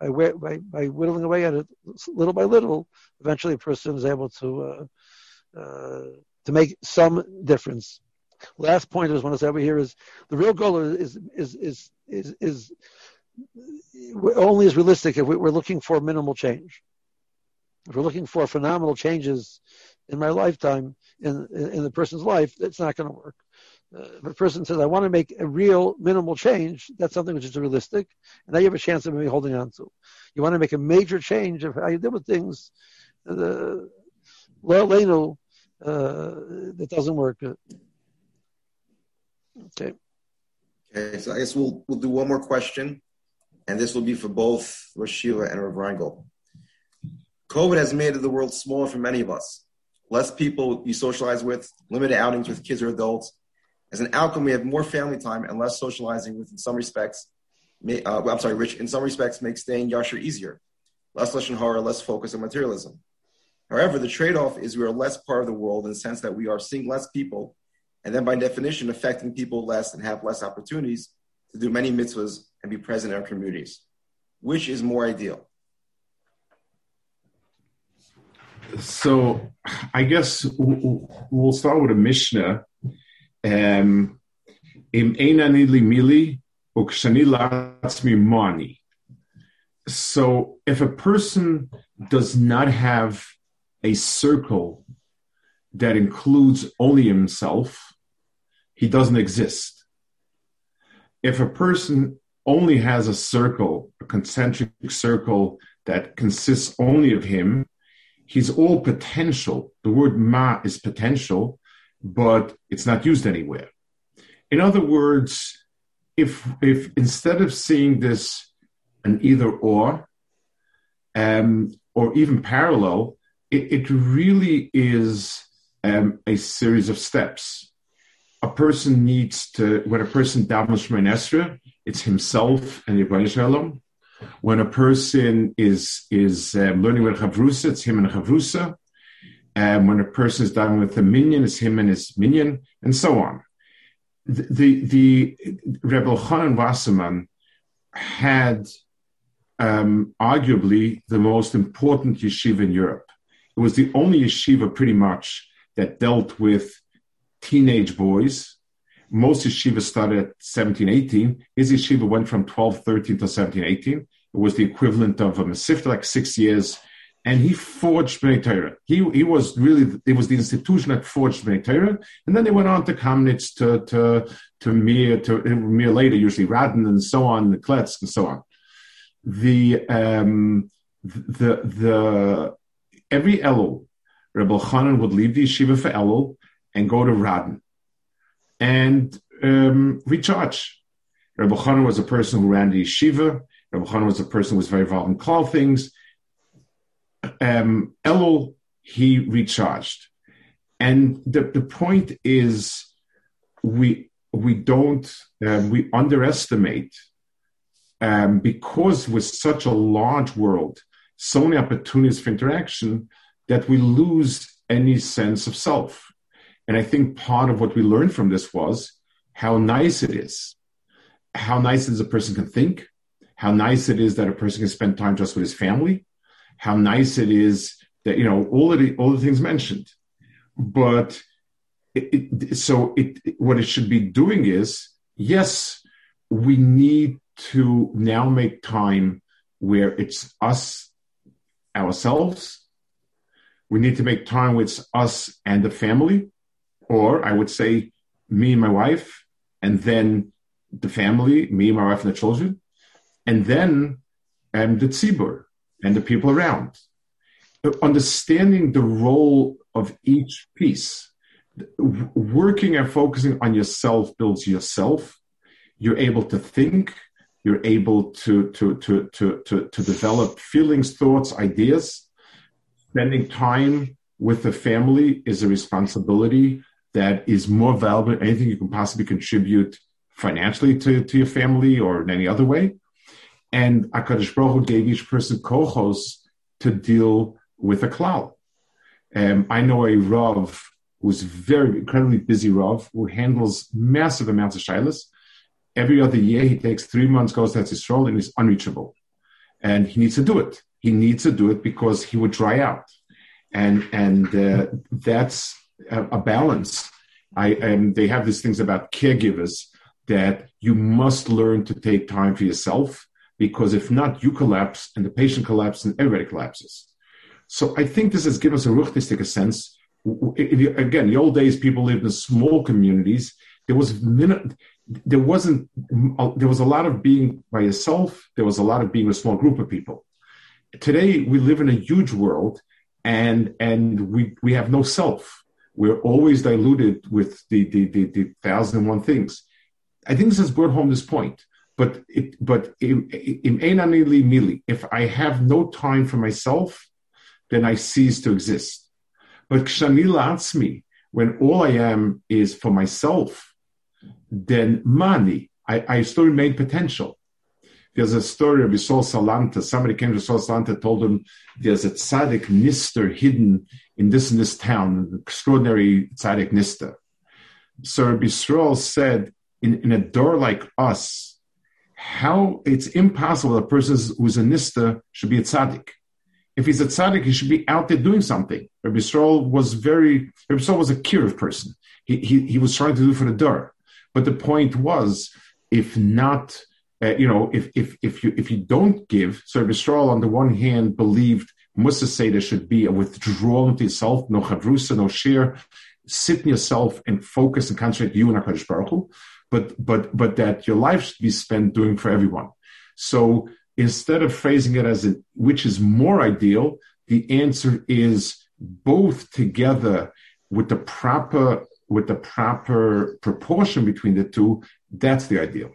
by by by whittling away at it little by little, eventually a person is able to uh, uh, to make some difference Last point I just want to say over here is the real goal is is is is, is only is realistic if we're looking for minimal change. If we're looking for phenomenal changes in my lifetime, in in the person's life, it's not going to work. Uh, if a person says, "I want to make a real minimal change," that's something which is realistic, and now you have a chance of maybe holding on to. You want to make a major change of how you deal with things. The well, they know uh, that doesn't work. Okay. Okay, so I guess we'll we'll do one more question, and this will be for both Rosh and Rav Reingold. COVID has made the world smaller for many of us. Less people you socialize with, limited outings with kids or adults. As an outcome, we have more family time and less socializing, with in some respects, may, uh, I'm sorry, Rich, in some respects, makes staying yasher easier. Less lashon hara, less focus on materialism. However, the trade-off is we are less part of the world in the sense that we are seeing less people and then by definition affecting people less and have less opportunities to do many mitzvahs and be present in our communities. Which is more ideal? So I guess we'll start with a Mishnah. Um. So if a person does not have a circle that includes only himself, he doesn't exist. If a person only has a circle, a concentric circle that consists only of him, he's all potential. The word ma is potential, but it's not used anywhere. In other words, if if instead of seeing this an either or, um, or even parallel, it, it really is um, a series of steps. Person needs to, when a person davens Shemoneh Esrei, it's himself and Yibban Shalom. When a person is is um, learning with Chavrusa, it's him and Chavrusa. Um, when a person is davening with a minyan, it's him and his minyan, and so on. The the, the Reb Elchanan Wasserman had um, arguably the most important yeshiva in Europe. It was the only yeshiva, pretty much, that dealt with teenage boys. Most yeshivas started at 17, 18. His yeshiva went from 12, 13 to 17, 18. It was the equivalent of a Mesivta, like six years. And he forged Bnei Torah. He, he was really, it was the institution that forged Bnei Torah. And then they went on to Kaminetz, to, to, to Mir, to Mir later, usually Radin and so on, the Kletsk and so on. The, um, the, the, every Elul, Reb Elchanan would leave the yeshiva for Elul and go to Radin and um, recharge. Reb Elchanan was a person who ran the yeshiva. Reb Elchanan was a person who was very involved in klal things. Um, Elul, he recharged. And the, the point is, we we don't um, we underestimate um, because with such a large world, so many opportunities for interaction that we lose any sense of self. And I think part of what we learned from this was how nice it is, how nice it is a person can think, how nice it is that a person can spend time just with his family, how nice it is that you know all the all the things mentioned. But it, it, so it what it should be doing is yes, we need to now make time where it's us ourselves. We need to make time with us and the family, or I would say me and my wife, and then the family, me, my wife, and the children, and then um, the tzibur and the people around. Understanding the role of each piece, working and focusing on yourself builds yourself. You're able to think. You're able to to to to to, to develop feelings, thoughts, ideas. Spending time with the family is a responsibility that is more valuable than anything you can possibly contribute financially to, to your family or in any other way. And Akadosh Baruch Hu gave each person kohos to deal with a cloud. Um, I know a Rav who's very incredibly busy Rav who handles massive amounts of shilas. Every other year, he takes three months, goes to Israel, and he's unreachable. And he needs to do it. He needs to do it because he would dry out. And, and uh, that's a, a balance. I, and they have these things about caregivers that you must learn to take time for yourself because if not, you collapse and the patient collapses and everybody collapses. So I think this has given us a ruchnistic sense. Again, the old days, people lived in small communities. There was minute, there wasn't, uh, there was a lot of being by yourself. There was a lot of being with a small group of people. Today, we live in a huge world and, and we, we have no self. We're always diluted with the, the, the, the thousand and one things. I think this has brought home this point. But it, but if I have no time for myself, then I cease to exist. But kshani when all I am is for myself, then money, I, I still remain potential. There's a story of Yisrael Salanter. Somebody came to Yisrael Salanter, told him there's a tzaddik nister hidden in this and this town, an extraordinary tzaddik nister. So Yisrael said, in, in a door like us, how it's impossible that a person who's a nistar should be a tzaddik. If he's a tzaddik, he should be out there doing something. Rabbi Yisrael was very, Rabbi Yisrael was a kiruv person. He, he, he was trying to do for the door. But the point was, if not, uh, you know, if if if you if you don't give, so Yisrael on the one hand believed Musa say there should be a withdrawal into yourself, no chavrusa, no share, sit in yourself and focus and concentrate you and Hakadosh Baruch Hu, but but but that your life should be spent doing for everyone. So instead of phrasing it as a, which is more ideal, the answer is both together with the proper with the proper proportion between the two. That's the ideal.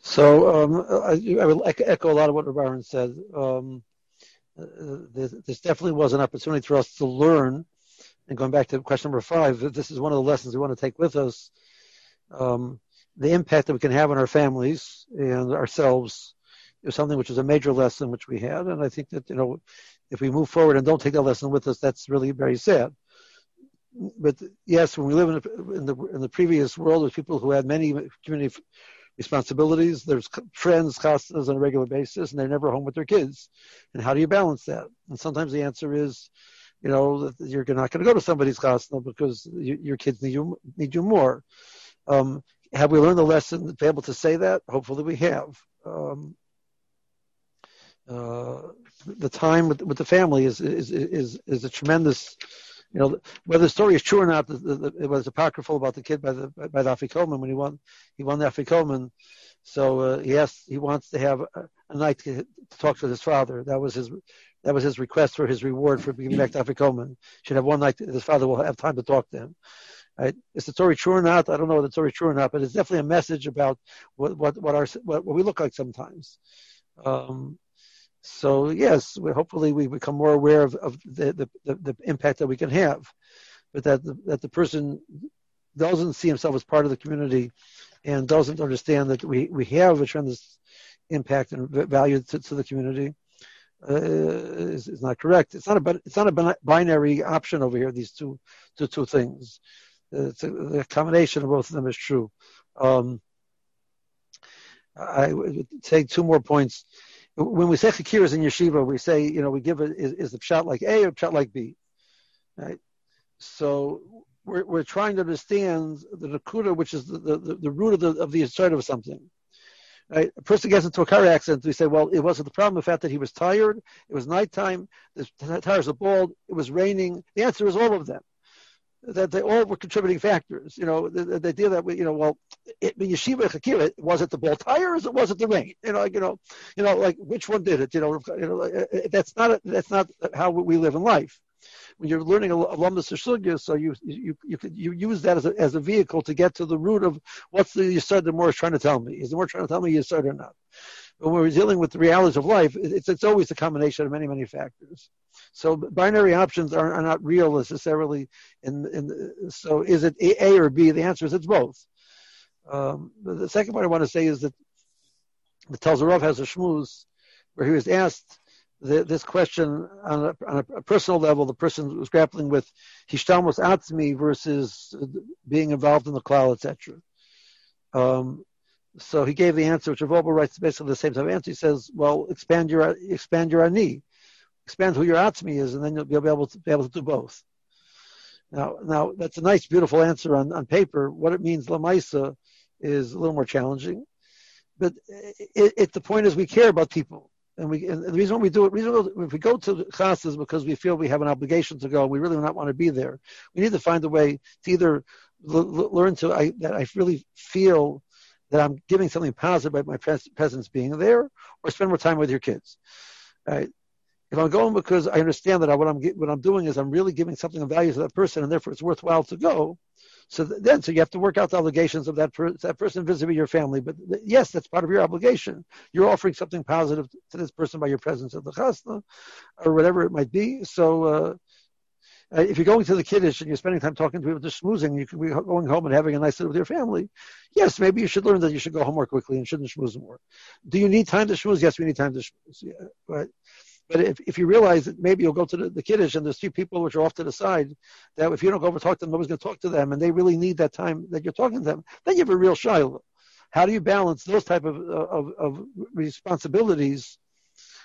So um, I, I, would echo a lot of what Baron said. Um, uh, this, this, definitely was an opportunity for us to learn. And going back to question number five, this is one of the lessons we want to take with us. Um, the impact that we can have on our families and ourselves is something which is a major lesson which we had. And I think that, you know, if we move forward and don't take that lesson with us, that's really very sad. But yes, when we live in the, in the, in the previous world, there's people who had many community responsibilities. There's friends, customers on a regular basis, and they're never home with their kids. And how do you balance that? And sometimes the answer is, you know, that you're not going to go to somebody's chasna because you, your kids need you need you more. Um, have we learned the lesson to be able to say that? Hopefully, we have. Um, uh, the time with, with the family is, is is is a tremendous you know, whether the story is true or not, the, the, it was apocryphal about the kid by the by the Afikoman when he won he won the Afikoman. So uh, he asked, he wants to have a, a night to, to, talk to his father. That was his that was his request for his reward for being back to Afikoman. Should have one night. His father will have time to talk to him. Right? Is the story true or not? I don't know if the story true or not, but it's definitely a message about what what what our what, what we look like sometimes. Um, so yes, we, hopefully we become more aware of, of the, the, the, impact that we can have, but that the, that the person doesn't see himself as part of the community and doesn't understand that we, we have a tremendous impact and value to, to the community uh, is, is not correct. It's not a it's not a binary option over here. These two two, two things. It's a, the combination of both of them is true. Um, I would take two more points when we say chakiras in yeshiva, we say, you know, we give it, is, is the shot like A or shot like B? Right? So we're, we're trying to understand the nakuda, which is the, the, the root of the, of the inside of something. Right? A person gets into a car accident, we say, well, it wasn't the problem, the fact that he was tired, it was nighttime, the tires are bald, it was raining. The answer is all of them that they all were contributing factors. You know, the, the idea that we, you know, well, it, yeshiva chakira, was it the ball tires or was it the rain? You know, like, you know, you know, like which one did it? You know, you know, uh, uh, that's not a, that's not how we live in life. When you're learning alumnus or so you you you could you use that as a as a vehicle to get to the root of what's the yisod the more is trying to tell me. Is the more trying to tell me yisod or not? But when we're dealing with the realities of life, it's it's always a combination of many many factors. So binary options are, are not real necessarily. In, in so is it A, or B? The answer is it's both. Um, the second point I want to say is that the Talzarov has a shmooze where he was asked the, this question on a, on a, personal level. The person was grappling with hishtalmus atzmi versus being involved in the klal, etc. Um, so he gave the answer, which Rav Wolbe writes basically the same type of answer. He says, "Well, expand your expand your ani expand who your atzmi is, and then you'll be able to be able to do both. Now, now that's a nice, beautiful answer on, on paper. What it means, lamaisa, is a little more challenging. But it, it, the point is, we care about people, and we. And the reason we do it, reason if we go to class is because we feel we have an obligation to go. and We really do not want to be there. We need to find a way to either l- learn to I, that I really feel that I'm giving something positive by my pres- presence being there, or spend more time with your kids. Right? If I'm going because I understand that what I'm what I'm doing is I'm really giving something of value to that person, and therefore it's worthwhile to go. So then, so you have to work out the obligations of that, per, that person vis-a-vis your family. But yes, that's part of your obligation. You're offering something positive to this person by your presence at the chasna, or whatever it might be. So. Uh, uh, if you're going to the kiddush and you're spending time talking to people, just schmoozing, you could be going home and having a nice dinner with your family. Yes, maybe you should learn that you should go home more quickly and shouldn't schmooze more. Do you need time to schmooze? Yes, we need time to schmooze. Yeah, but but if, if you realize that maybe you'll go to the, the Kiddush and there's three people which are off to the side, that if you don't go over talk to them, nobody's going to talk to them, and they really need that time that you're talking to them, then you have a real shiloh. How do you balance those type of, of, of responsibilities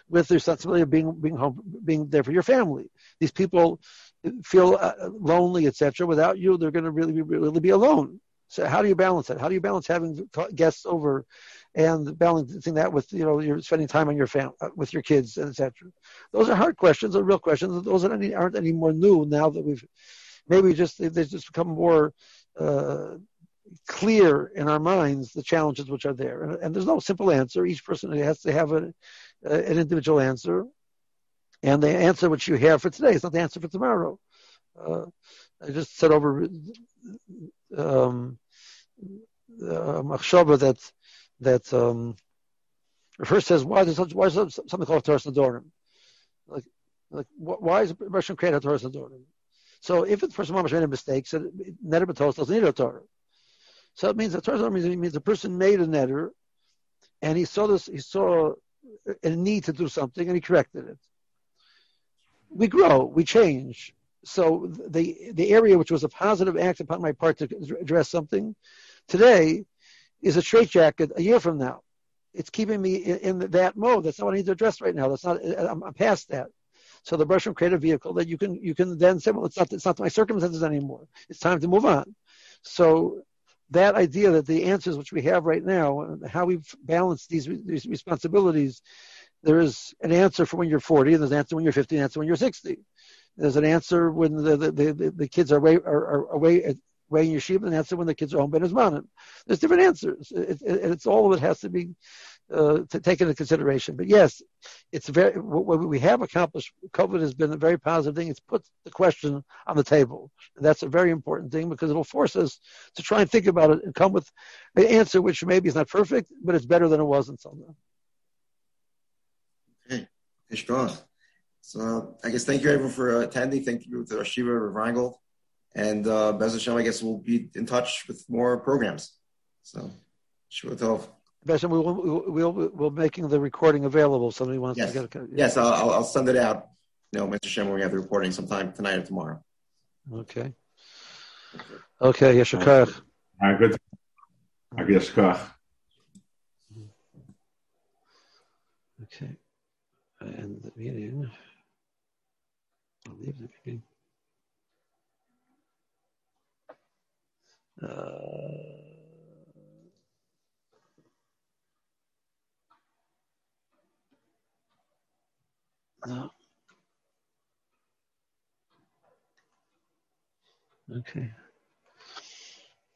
with the responsibility of being being home, being there for your family? These people, feel uh, lonely, etc. Without you, they're going to really be, really be alone. So how do you balance that? How do you balance having guests over and balancing that with you know you're spending time on your family uh, with your kids and etc. Those are hard questions, are real questions. Those aren't any, aren't any more new now that we've maybe just they just become more uh, clear in our minds the challenges which are there. And, and, there's no simple answer. Each person has to have a, an individual answer, and the answer which you have for today is not the answer for tomorrow. Uh, I just said over um, uh, that that um, first says why is such, why is something called Torah Sadorim? Like, like why is Russian create a Torah Sadorim? So if the person made a mistake, so netter b'tos doesn't need a Torah. So it means the Torah means, means the person made a netter, and he saw this, he saw a need to do something, and he corrected it. We grow, we change. So the the area which was a positive act upon my part to address something, today is a straitjacket a year from now. It's keeping me in, in, that mode. That's not what I need to address right now. That's not. I'm, I'm past that. So the Bershom create a vehicle that you can you can then say, well, it's not it's not my circumstances anymore. It's time to move on. So that idea that the answers which we have right now, how we balance these, these responsibilities, there is an answer for when you're 40, and there's an answer when you're 50, and an answer when you're 60. There's an answer when the the, the, the kids are away are, are away at way in yeshiva, and answer when the kids are home ben Ismanim. There's different answers, it, it, and it's all of it has to be uh, to take into consideration. But yes, it's very what we have accomplished. COVID has been a very positive thing. It's put the question on the table, and that's a very important thing because it'll force us to try and think about it and come with an answer which maybe is not perfect, but it's better than it was until now. Okay, strong. So I guess thank you everyone for attending. Thank you to Shiva Reingold. And uh, Bez Hashem, I guess we'll be in touch with more programs. So, sure, Tov. Bez we will, we'll, we'll, making the recording available. Somebody wants yes. to get a. Yes, I'll, I'll send it out. You know, Mr. Shem, when we have the recording sometime tonight or tomorrow. Okay. Okay, Yeshakach. Good. Yeshakach. Okay. And the meeting. I'll leave the meeting. Uh, no. Okay.